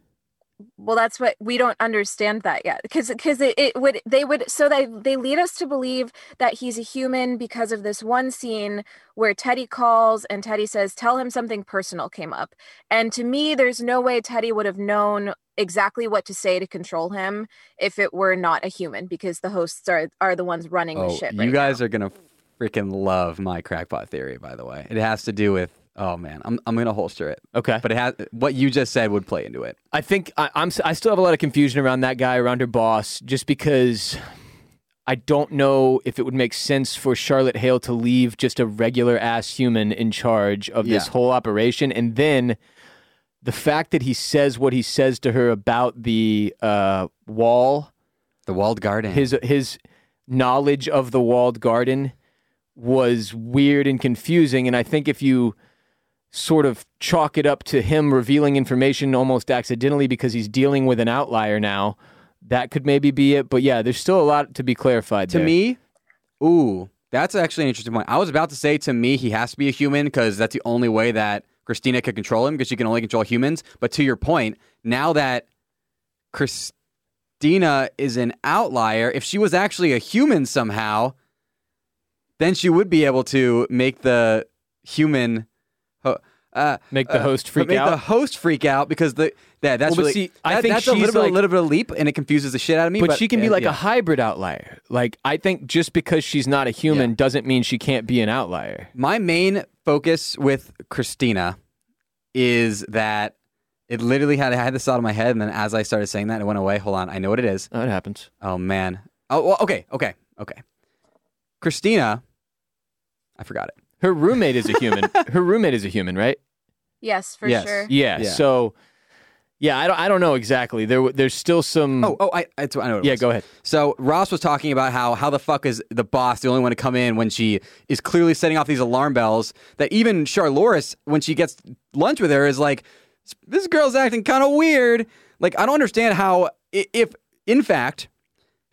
D: well that's what we don't understand that yet because because it, it would they would so they they lead us to believe that he's a human because of this one scene where teddy calls and teddy says tell him something personal came up and to me there's no way teddy would have known exactly what to say to control him if it were not a human because the hosts are are the ones running the
B: Oh,
D: shit
B: you guys
D: now.
B: are gonna freaking love my crackpot theory. By the way, it has to do with. Oh man, I'm I'm gonna holster it.
C: Okay,
B: But it has what you just said would play into it.
C: I think I, I'm. I still have a lot of confusion around that guy, around her boss, just because I don't know if it would make sense for Charlotte Hale to leave just a regular ass human in charge of this
B: Yeah.
C: whole operation, and then the fact that he says what he says to her about the uh, wall,
B: The walled garden.
C: his his knowledge of the walled garden was weird and confusing, and I think if you sort of chalk it up to him revealing information almost accidentally because he's dealing with an outlier now. That could maybe be it, but yeah, there's still a lot to be clarified.
B: to
C: there.
B: me, ooh, that's actually an interesting point. I was about to say to me he has to be a human because that's the only way that Christina could control him because she can only control humans. But to your point, now that Christina is an outlier, if she was actually a human somehow, then she would be able to make the human. ho- Uh,
C: make the
B: uh,
C: host freak
B: make
C: out.
B: the host freak out because the that that's
C: Well,
B: really
C: see, I
B: that-
C: think
B: that's a
C: she's
B: little bit,
C: like-
B: a little bit of a leap and it confuses the shit out of me.
C: but,
B: But,
C: she can be
B: uh,
C: like
B: yeah.
C: a hybrid outlier. Like I think just because she's not a human
B: Yeah.
C: doesn't mean she can't be an outlier.
B: My main focus with Christina is that it literally had I had this thought in my head, and then as I started saying that, it went away. Hold on, I know what it is.
C: That happens.
B: Oh man. Oh well, okay, okay, okay. Christina, I forgot it.
C: Her roommate is a human. Her roommate is a human, right?
D: yes for
B: Yes.
D: sure
C: Yeah.
B: Yeah.
C: So, yeah, I don't. I don't know exactly. There, there's still some.
B: Oh, oh, I, I, I know.
C: Yeah.
B: was.
C: Go ahead.
B: So Ross was talking about how how the fuck is the boss the only one to come in when she is clearly setting off these alarm bells that even Charlores when she gets lunch with her is like this girl's acting kind of weird. Like I don't understand how if in fact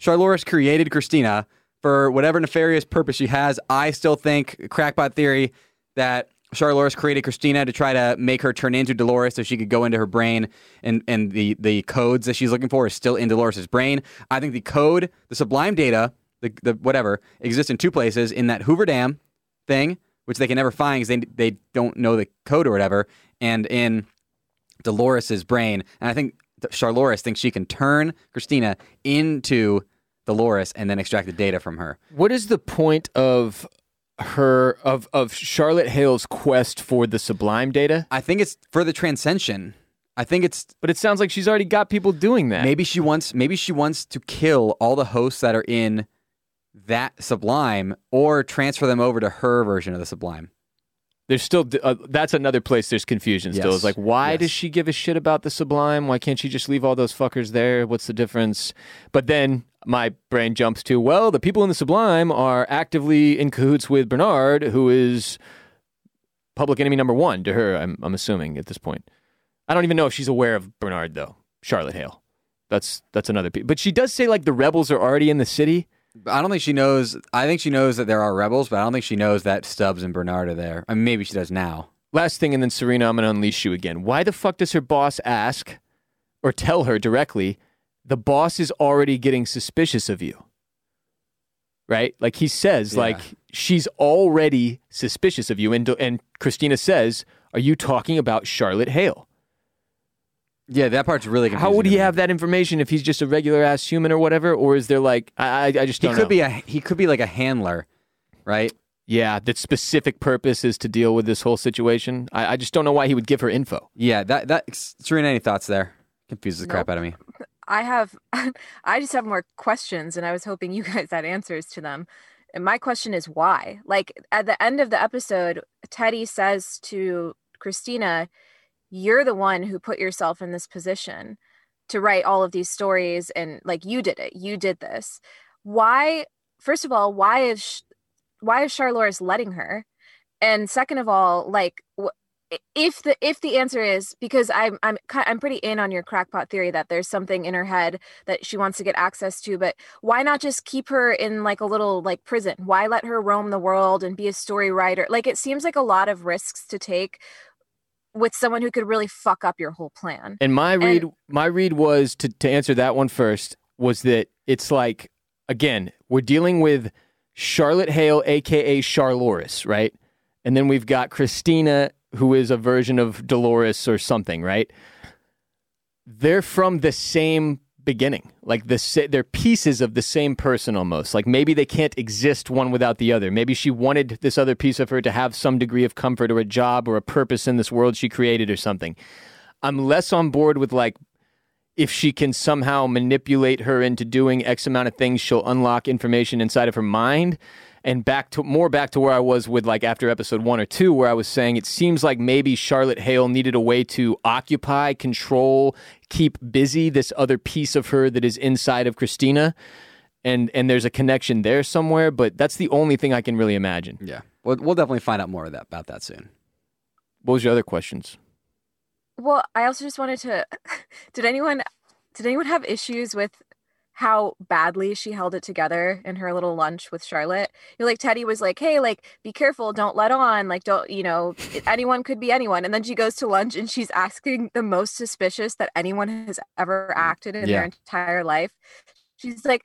B: Charlores created Christina for whatever nefarious purpose she has, I still think crackpot theory that Charlores created Christina to try to make her turn into Dolores so she could go into her brain and, and the, the codes that she's looking for is still in Dolores' brain. I think the code, the sublime data, the, the whatever, exists in two places in that Hoover Dam thing, which they can never find because they, they don't know the code or whatever, and in Dolores' brain. And I think Charlores thinks she can turn Christina into Dolores and then extract the data from her.
C: What is the point of her of of Charlotte Hale's quest for the sublime data?
B: I think it's for the transcension. I think it's
C: But it sounds like she's already got people doing that.
B: maybe she wants maybe she wants to kill all the hosts that are in that sublime or transfer them over to her version of the sublime.
C: There's still uh, that's another place there's confusion still.
B: Yes.
C: It's like why
B: Yes.
C: does she give a shit about the sublime? Why can't she just leave all those fuckers there? What's the difference? But then my brain jumps to well, the people in the sublime are actively in cahoots with Bernard, who is public enemy number one to her. I'm I'm assuming at this point. I don't even know if she's aware of Bernard though. Charlotte Hale. That's that's another. Pe- but she does say like the rebels are already in the city.
B: I don't think she knows I think she knows that there are rebels, but I don't think she knows that Stubbs and Bernard are there. I mean maybe she does now.
C: Last thing, and then Serena, I'm going to unleash you again. Why the fuck does her boss ask or tell her directly, the boss is already getting suspicious of you? Right? Like he says,
B: Yeah.
C: like she's already suspicious of you. And, and Christina says, Are you talking about Charlotte Hale?
B: Yeah, that part's really confusing.
C: How would he have that information if he's just a regular ass human or whatever? Or is there like, I, I, I just
B: He
C: don't
B: could
C: know.
B: be a he could be like a handler, right?
C: yeah, that specific purpose is to deal with this whole situation. I, I just don't know why he would give her info.
B: Yeah, that that Serena, any thoughts there? Confuses the crap out of me.
D: I have, I just have more questions, and I was hoping you guys had answers to them. And my question is why? Like at the end of the episode, Teddy says to Christina, You're the one who put yourself in this position to write all of these stories, and like you did it, you did this. Why, first of all, why is, why is Charlores letting her? And second of all, like, wh- if the if the answer is because I'm I'm I'm pretty in on your crackpot theory that there's something in her head that she wants to get access to, but why not just keep her in like a little like prison? Why let her roam the world and be a story writer? Like it seems like a lot of risks to take with someone who could really fuck up your whole plan.
C: And my read, my read was to to answer that one first was that it's like again we're dealing with Charlotte Hale, aka Charlores, right? And then we've got Christina, who is a version of Dolores or something, right? They're from the same beginning, like the they're pieces of the same person almost. Like maybe they can't exist one without the other. Maybe she wanted this other piece of her to have some degree of comfort or a job or a purpose in this world she created or something. I'm less on board with like if she can somehow manipulate her into doing X amount of things, she'll unlock information inside of her mind. And back to more back to where I was with like after episode one or two, where I was saying it seems like maybe Charlotte Hale needed a way to occupy, control, keep busy this other piece of her that is inside of Christina. And and there's a connection there somewhere, but that's the only thing I can really imagine.
B: Yeah, we'll, we'll definitely find out more of that, about that soon.
C: What was your other questions?
D: Well, I also just wanted to did anyone did anyone have issues with how badly she held it together in her little lunch with Charlotte? You're like Teddy was like, "Hey, like be careful, don't let on, like don't, you know, anyone could be anyone." And then she goes to lunch and she's asking the most suspicious that anyone has ever mm, acted in
B: Yeah.
D: their entire life. She's like,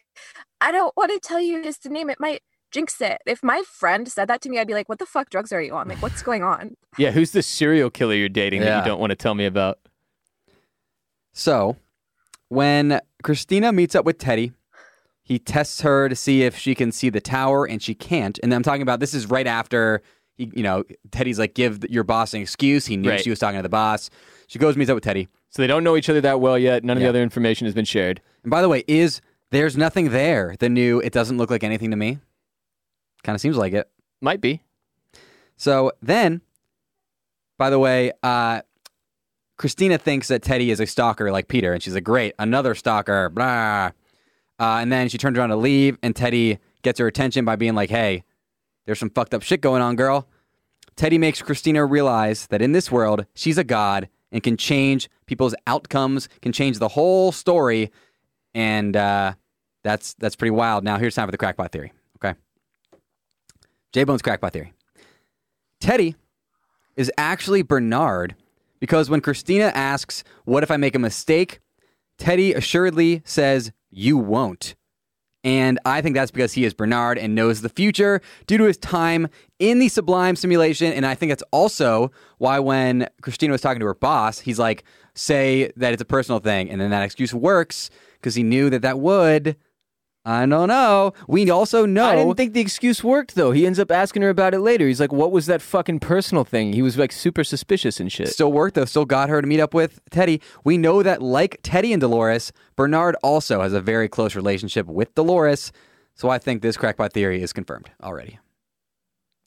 D: "I don't want to tell you his name. It might jinx it." If my friend said that to me, I'd be like, "What the fuck drugs are you on? Like what's going on?"
C: Yeah, who's the serial killer you're dating that you don't want to tell me about?
B: So, when Christina meets up with Teddy, he tests her to see if she can see the tower, and she can't. And I'm talking about this is right after he, you know, Teddy's like, "Give your boss an excuse." He knew
C: Right.
B: she was talking to the boss. She goes meets up with Teddy.
C: So they don't know each other that well yet. None of
B: Yeah.
C: the other information has been shared.
B: And by the way, is there's nothing there? The new it doesn't look like anything to me. Kind of seems like it.
C: Might be.
B: So then, by the way, uh, Christina thinks that Teddy is a stalker like Peter, and she's like, "Great, another stalker." Blah. Uh, and then she turns around to leave, and Teddy gets her attention by being like, "Hey, there's some fucked up shit going on, girl." Teddy makes Christina realize that in this world, she's a god and can change people's outcomes, can change the whole story, and uh, that's that's pretty wild. Now, here's time for the crackpot theory. Okay, J Bone's crackpot theory. Teddy is actually Bernard because when Christina asks, What if I make a mistake? Teddy assuredly says, You won't. And I think that's because he is Bernard and knows the future due to his time in the Sublime simulation. And I think that's also why when Christina was talking to her boss, he's like, Say that it's a personal thing. And then that excuse works because he knew that that would I don't know. We also know.
C: I didn't think the excuse worked though. He ends up asking her about it later. He's like, "What was that fucking personal thing?" He was like super suspicious and shit.
B: still worked though. Still got her to meet up with Teddy. We know that, like Teddy and Dolores, Bernard also has a very close relationship with Dolores. So I think this crackpot theory is confirmed already.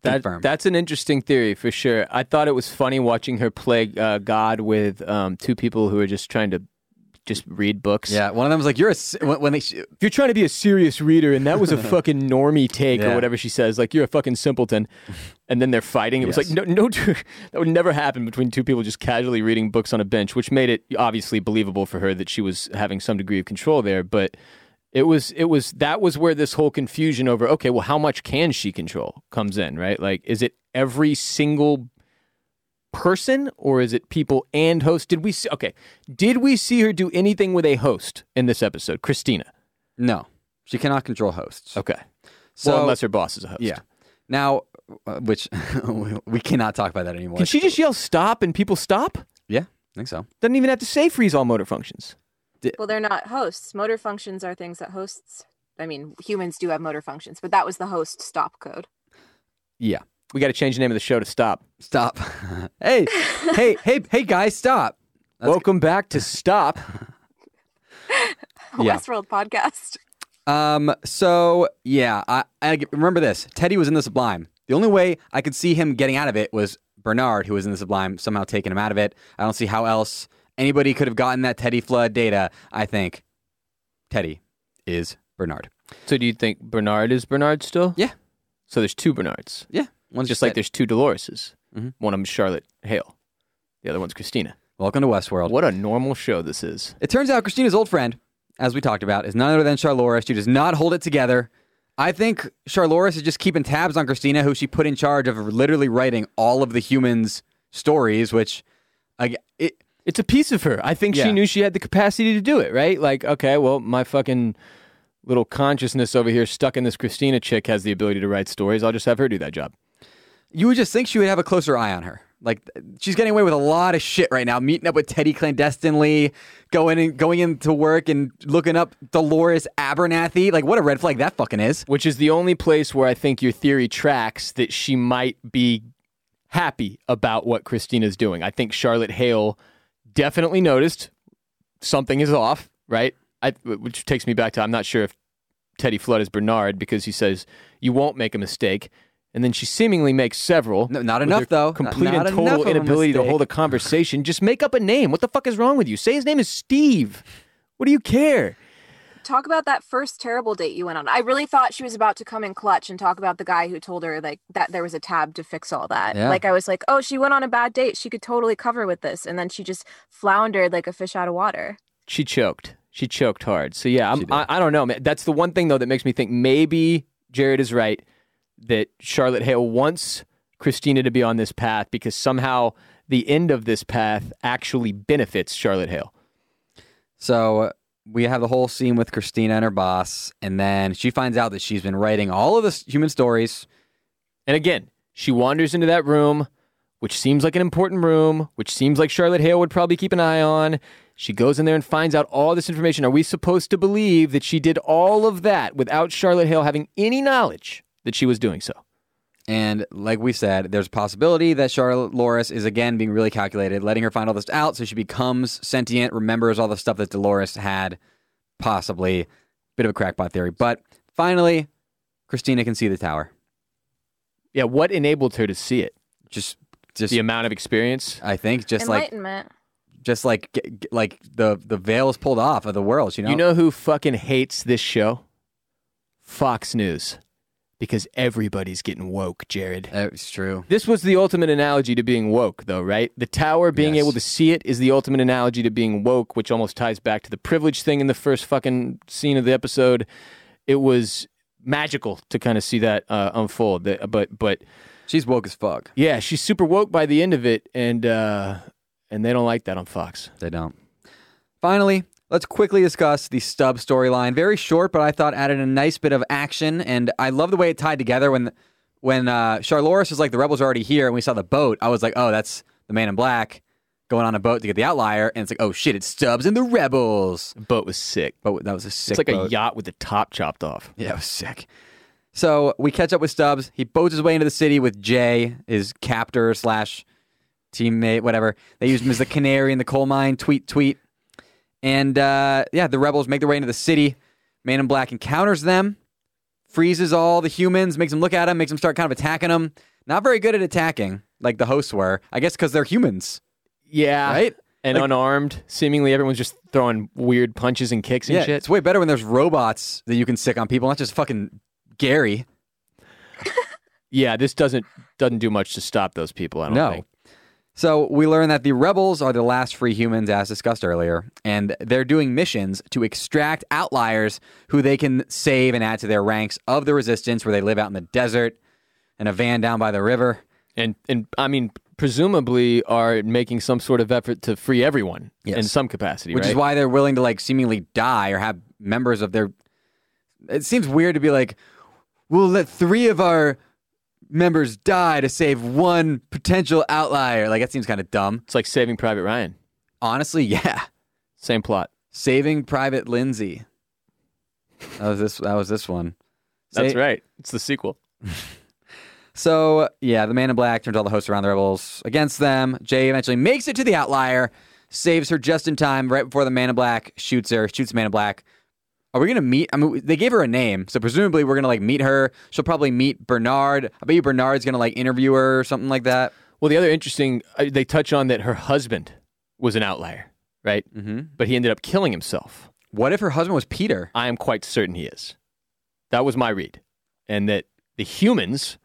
C: That,
B: Confirmed.
C: that's an interesting theory for sure. I thought it was funny watching her play uh, God with um, two people who are just trying to just read books.
B: Yeah, one of them was like, "You're a when, when they." Sh-
C: If you're trying to be a serious reader and that was a fucking normie take
B: Yeah.
C: or whatever she says, like you're a fucking simpleton, and then they're fighting. It was like no, no, that would never happen between two people just casually reading books on a bench, which made it obviously believable for her that she was having some degree of control there. But it was, it was that was where this whole confusion over okay, well, how much can she control comes in, right? Like, is it every single person or is it people and host? Did we see? Okay, did we see her do anything with a host in this episode, Christina?
B: no, she cannot control hosts.
C: Okay.
B: So
C: well, unless her boss is a host.
B: yeah. Now, uh, which we cannot talk about that anymore.
C: Can she just yell stop and people stop?
B: yeah, I think so.
C: Doesn't even have to say freeze all motor functions.
D: Well, they're not hosts. Motor functions are things that hosts. I mean, humans do have motor functions, but that was the host stop code.
B: Yeah.
C: We got to change the name of the show to stop.
B: Stop. hey, hey, hey, hey, guys, stop. That's-
C: Welcome back to Stop.
B: Yeah.
D: Westworld podcast.
B: Um. So yeah, I, I remember this. Teddy was in the Sublime. The only way I could see him getting out of it was Bernard, who was in the Sublime, somehow taking him out of it. I don't see how else anybody could have gotten that Teddy flood data. I think Teddy is Bernard.
C: so do you think Bernard is Bernard still?
B: Yeah.
C: So there's two Bernards.
B: Yeah. One's
C: Just like there's two Doloreses.
B: Mhm.
C: One of them's Charlotte Hale. The other one's Christina.
B: Welcome to Westworld.
C: What a normal show this is.
B: It turns out Christina's old friend, as we talked about, is none other than Charlores. She does not hold it together. I think Charlores is just keeping tabs on Christina, who she put in charge of literally writing all of the humans' stories, which, I, it,
C: It's a piece of her. I think
B: Yeah.
C: she knew she had the capacity to do it, right? Like, okay, well, my fucking little consciousness over here stuck in this Christina chick has the ability to write stories. I'll just have her do that job.
B: You would just think she would have a closer eye on her. Like she's getting away with a lot of shit right now, meeting up with Teddy clandestinely, going in, going into work and looking up Dolores Abernathy. Like what a red flag that fucking is.
C: which is the only place where I think your theory tracks that she might be happy about what Christina's doing. I think Charlotte Hale definitely noticed something is off, right? I, which takes me back to I'm not sure if Teddy Flood is Bernard because he says you won't make a mistake. And then she seemingly makes several.
B: No, not enough, though.
C: Complete
B: Not- not
C: and total inability to hold a conversation. Just make up a name. What the fuck is wrong with you? Say his name is Steve. What do you care?
D: Talk about that first terrible date you went on. I really thought she was about to come in clutch and talk about the guy who told her like that there was a tab to fix all that.
B: Yeah.
D: Like I was like, oh, she went on a bad date. She could totally cover with this, and then she just floundered like a fish out of water.
C: She choked. She choked hard. So yeah, I'm, I, I don't know. Man. That's the one thing though that makes me think maybe Jared is right that Charlotte Hale wants Christina to be on this path because somehow the end of this path actually benefits Charlotte Hale.
B: So uh, we have the whole scene with Christina and her boss, and then she finds out that she's been writing all of the human stories.
C: And again, she wanders into that room, which seems like an important room, which seems like Charlotte Hale would probably keep an eye on. She goes in there and finds out all this information. Are we supposed to believe that she did all of that without Charlotte Hale having any knowledge that she was doing so?
B: And like we said, there's a possibility that Charlotte Loris is again being really calculated, letting her find all this out so she becomes sentient, remembers all the stuff that Dolores had, possibly. Bit of a crackpot theory. But finally, Christina can see the tower.
C: Yeah, what enabled her to see it?
B: Just, just
C: The amount of experience.
B: I think, just like,
D: Enlightenment.
B: just like, g- g- like the the veil is pulled off of the world. You know,
C: You know who fucking hates this show? Fox News. Because everybody's getting woke, Jared.
B: That's true.
C: This was the ultimate analogy to being woke, though, right? The tower, being
B: Yes.
C: able to see it, is the ultimate analogy to being woke, which almost ties back to the privilege thing in the first fucking scene of the episode. It was magical to kind of see that uh, unfold. But, but
B: She's woke as fuck.
C: yeah, she's super woke by the end of it, and uh, and they don't like that on Fox.
B: They don't. Finally, let's quickly discuss the stub storyline. Very short, but I thought added a nice bit of action, and I love the way it tied together. When when uh, Charlores was like, "The rebels are already here," and we saw the boat, I was like, "Oh, that's the Man in Black." going on a boat to get the outlier, and it's like, oh shit, it's Stubbs and the rebels.
C: The boat was sick.
B: But that was a sick.
C: It's like
B: boat.
C: a yacht with the top chopped off.
B: Yeah, it was sick. So we catch up with Stubbs. He boats his way into the city with Jay, his captor slash teammate, whatever. They used him as the canary in the coal mine. Tweet, tweet. And uh, yeah, the rebels make their way into the city. Man in Black encounters them, freezes all the humans, makes them look at him, makes them start kind of attacking them. Not very good at attacking, like the hosts were. I guess because they're humans,
C: Yeah.
B: right?
C: And
B: Like-
C: unarmed. Seemingly everyone's just throwing weird punches and kicks and
B: Yeah,
C: shit.
B: it's way better when there's robots that you can stick on people, not just fucking Gary.
C: Yeah, this doesn't doesn't do much to stop those people, I don't
B: No.
C: think.
B: So we learn that the rebels are the last free humans, as discussed earlier, and they're doing missions to extract outliers who they can save and add to their ranks of the resistance, where they live out in the desert in a van down by the river.
C: And and I mean presumably are making some sort of effort to free everyone
B: Yes.
C: in some capacity,
B: which
C: right?
B: is why they're willing to like seemingly die or have members of their. It seems weird to be like, we'll let three of our members die to save one potential outlier. Like that seems kind of dumb.
C: it's like saving Private Ryan.
B: Honestly, yeah.
C: Same plot.
B: Saving Private Lindsay. That was this. That was this one.
C: That's
B: Sa-
C: right. It's the sequel.
B: So yeah, the Man in Black turns all the hosts around the rebels against them. Jay eventually makes it to the outlier, saves her just in time, right before the Man in Black shoots her. Shoots the Man in Black. Are we gonna meet? I mean, they gave her a name, so presumably we're gonna like meet her. She'll probably meet Bernard. I bet you Bernard's gonna like interview her or something like that.
C: Well, the other interesting uh, they touch on that her husband was an outlier, right?
B: Mm-hmm.
C: But he ended up killing himself.
B: What if her husband was Peter?
C: I am quite certain he is. That was my read. And that the humans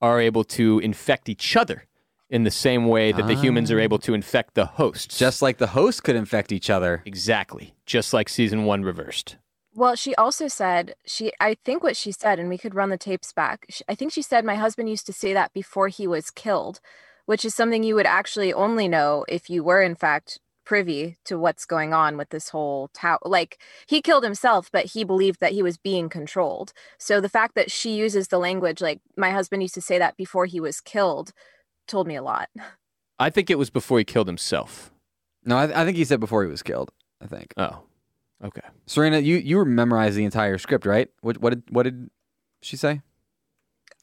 C: are able to infect each other in the same way that the humans are able to infect the hosts.
B: Just like the hosts could infect each other.
C: exactly. Just like season one reversed.
D: Well, she also said she I think what she said and we could run the tapes back. sh- I think she said my husband used to say that before he was killed, which is something you would actually only know if you were in fact privy to what's going on with this whole tower. Like he killed himself, but he believed that he was being controlled. So the fact that she uses the language like my husband used to say that before he was killed told me a lot.
C: I think it was before he killed himself.
B: No, I, I think he said before he was killed. I think.
C: Oh, okay.
B: Serena, you you memorized the entire script, right? What what did what did she say?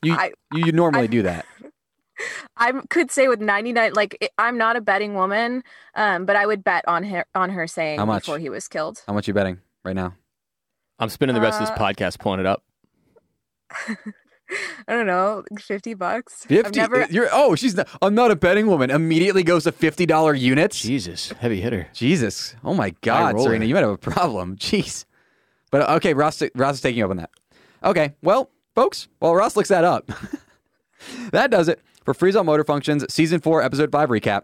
B: You
D: I-
B: you, you normally
D: I-
B: do that.
D: I could say with 99 like it- I'm not a betting woman, um, but I would bet on her on her saying
B: How much?
D: before he was killed.
B: How much you betting right now?
C: I'm spending the rest of
D: Uh,
C: this podcast pulling it up.
D: I don't know, 50 bucks.
B: Fifty.
D: Never
B: You're oh, she's not, I'm not a betting woman. Immediately goes to fifty dollar units.
C: Jesus, heavy hitter.
B: Jesus. Oh my God. Serena, you might have a problem. Jeez. But uh, okay, Ross Ross is taking you up on that. Okay, well, folks, while Ross looks that up, that does it for Freeze All Motor Functions Season Four, Episode Five recap.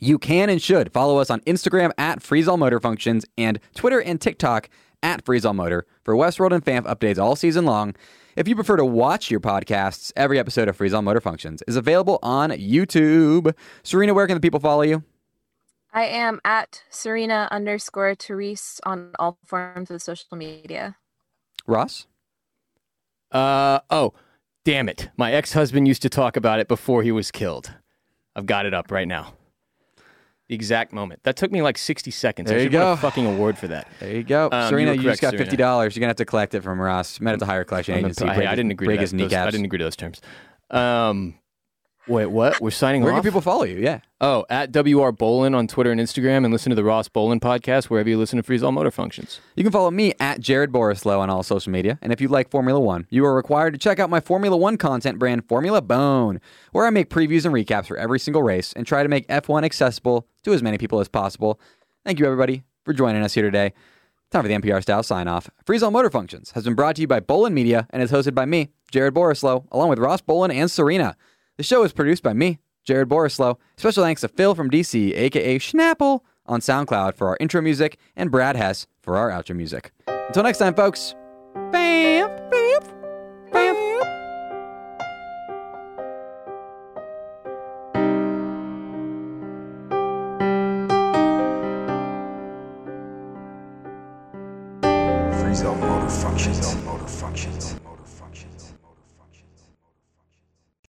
B: You can and should follow us on Instagram at Freeze All Motor Functions and Twitter and TikTok at Freeze All Motor for Westworld and FAMF updates all season long. If you prefer to watch your podcasts, every episode of Freeze All Motor Functions is available on YouTube. Serena, where can the people follow you?
D: I am at Serena underscore Therese on all forms of social media.
B: Ross?
C: Uh oh, damn it! My ex-husband used to talk about it before he was killed. I've got it up right now. The exact moment. That took me like 60 seconds.
B: There
C: I
B: you go.
C: a fucking award for that.
B: There you go.
C: Um,
B: Serena,
C: you
B: you, just got
C: correct,
B: fifty dollars. You're gonna have to collect it from Ross. Might have to hire a collection
C: I'm
B: agency. break
C: I didn't agree
B: break
C: to
B: his.
C: Those-
B: kneecaps.
C: I didn't agree to those terms. Um, wait, what? We're signing
B: Where
C: off.
B: can people follow you? Yeah.
C: Oh, at WR Bolin on Twitter and Instagram, and listen to the Ross Bolin podcast wherever you listen to Freeze All Motor Functions.
B: You can follow me at Jared Borislow on all social media. And if you like Formula One, you are required to check out my Formula One content brand, Formula Bone, where I make previews and recaps for every single race and try to make F1 accessible to as many people as possible. Thank you, everybody, for joining us here today. Time for the NPR style sign off. Freeze All Motor Functions has been brought to you by Bolin Media and is hosted by me, Jared Borislow, along with Ross Bolin and Serena. The show is produced by me, Jared Borislow. Special thanks to Phil from DC, aka Schnapple, on SoundCloud for our intro music and Brad Hess for our outro music. Until next time, folks. Bam.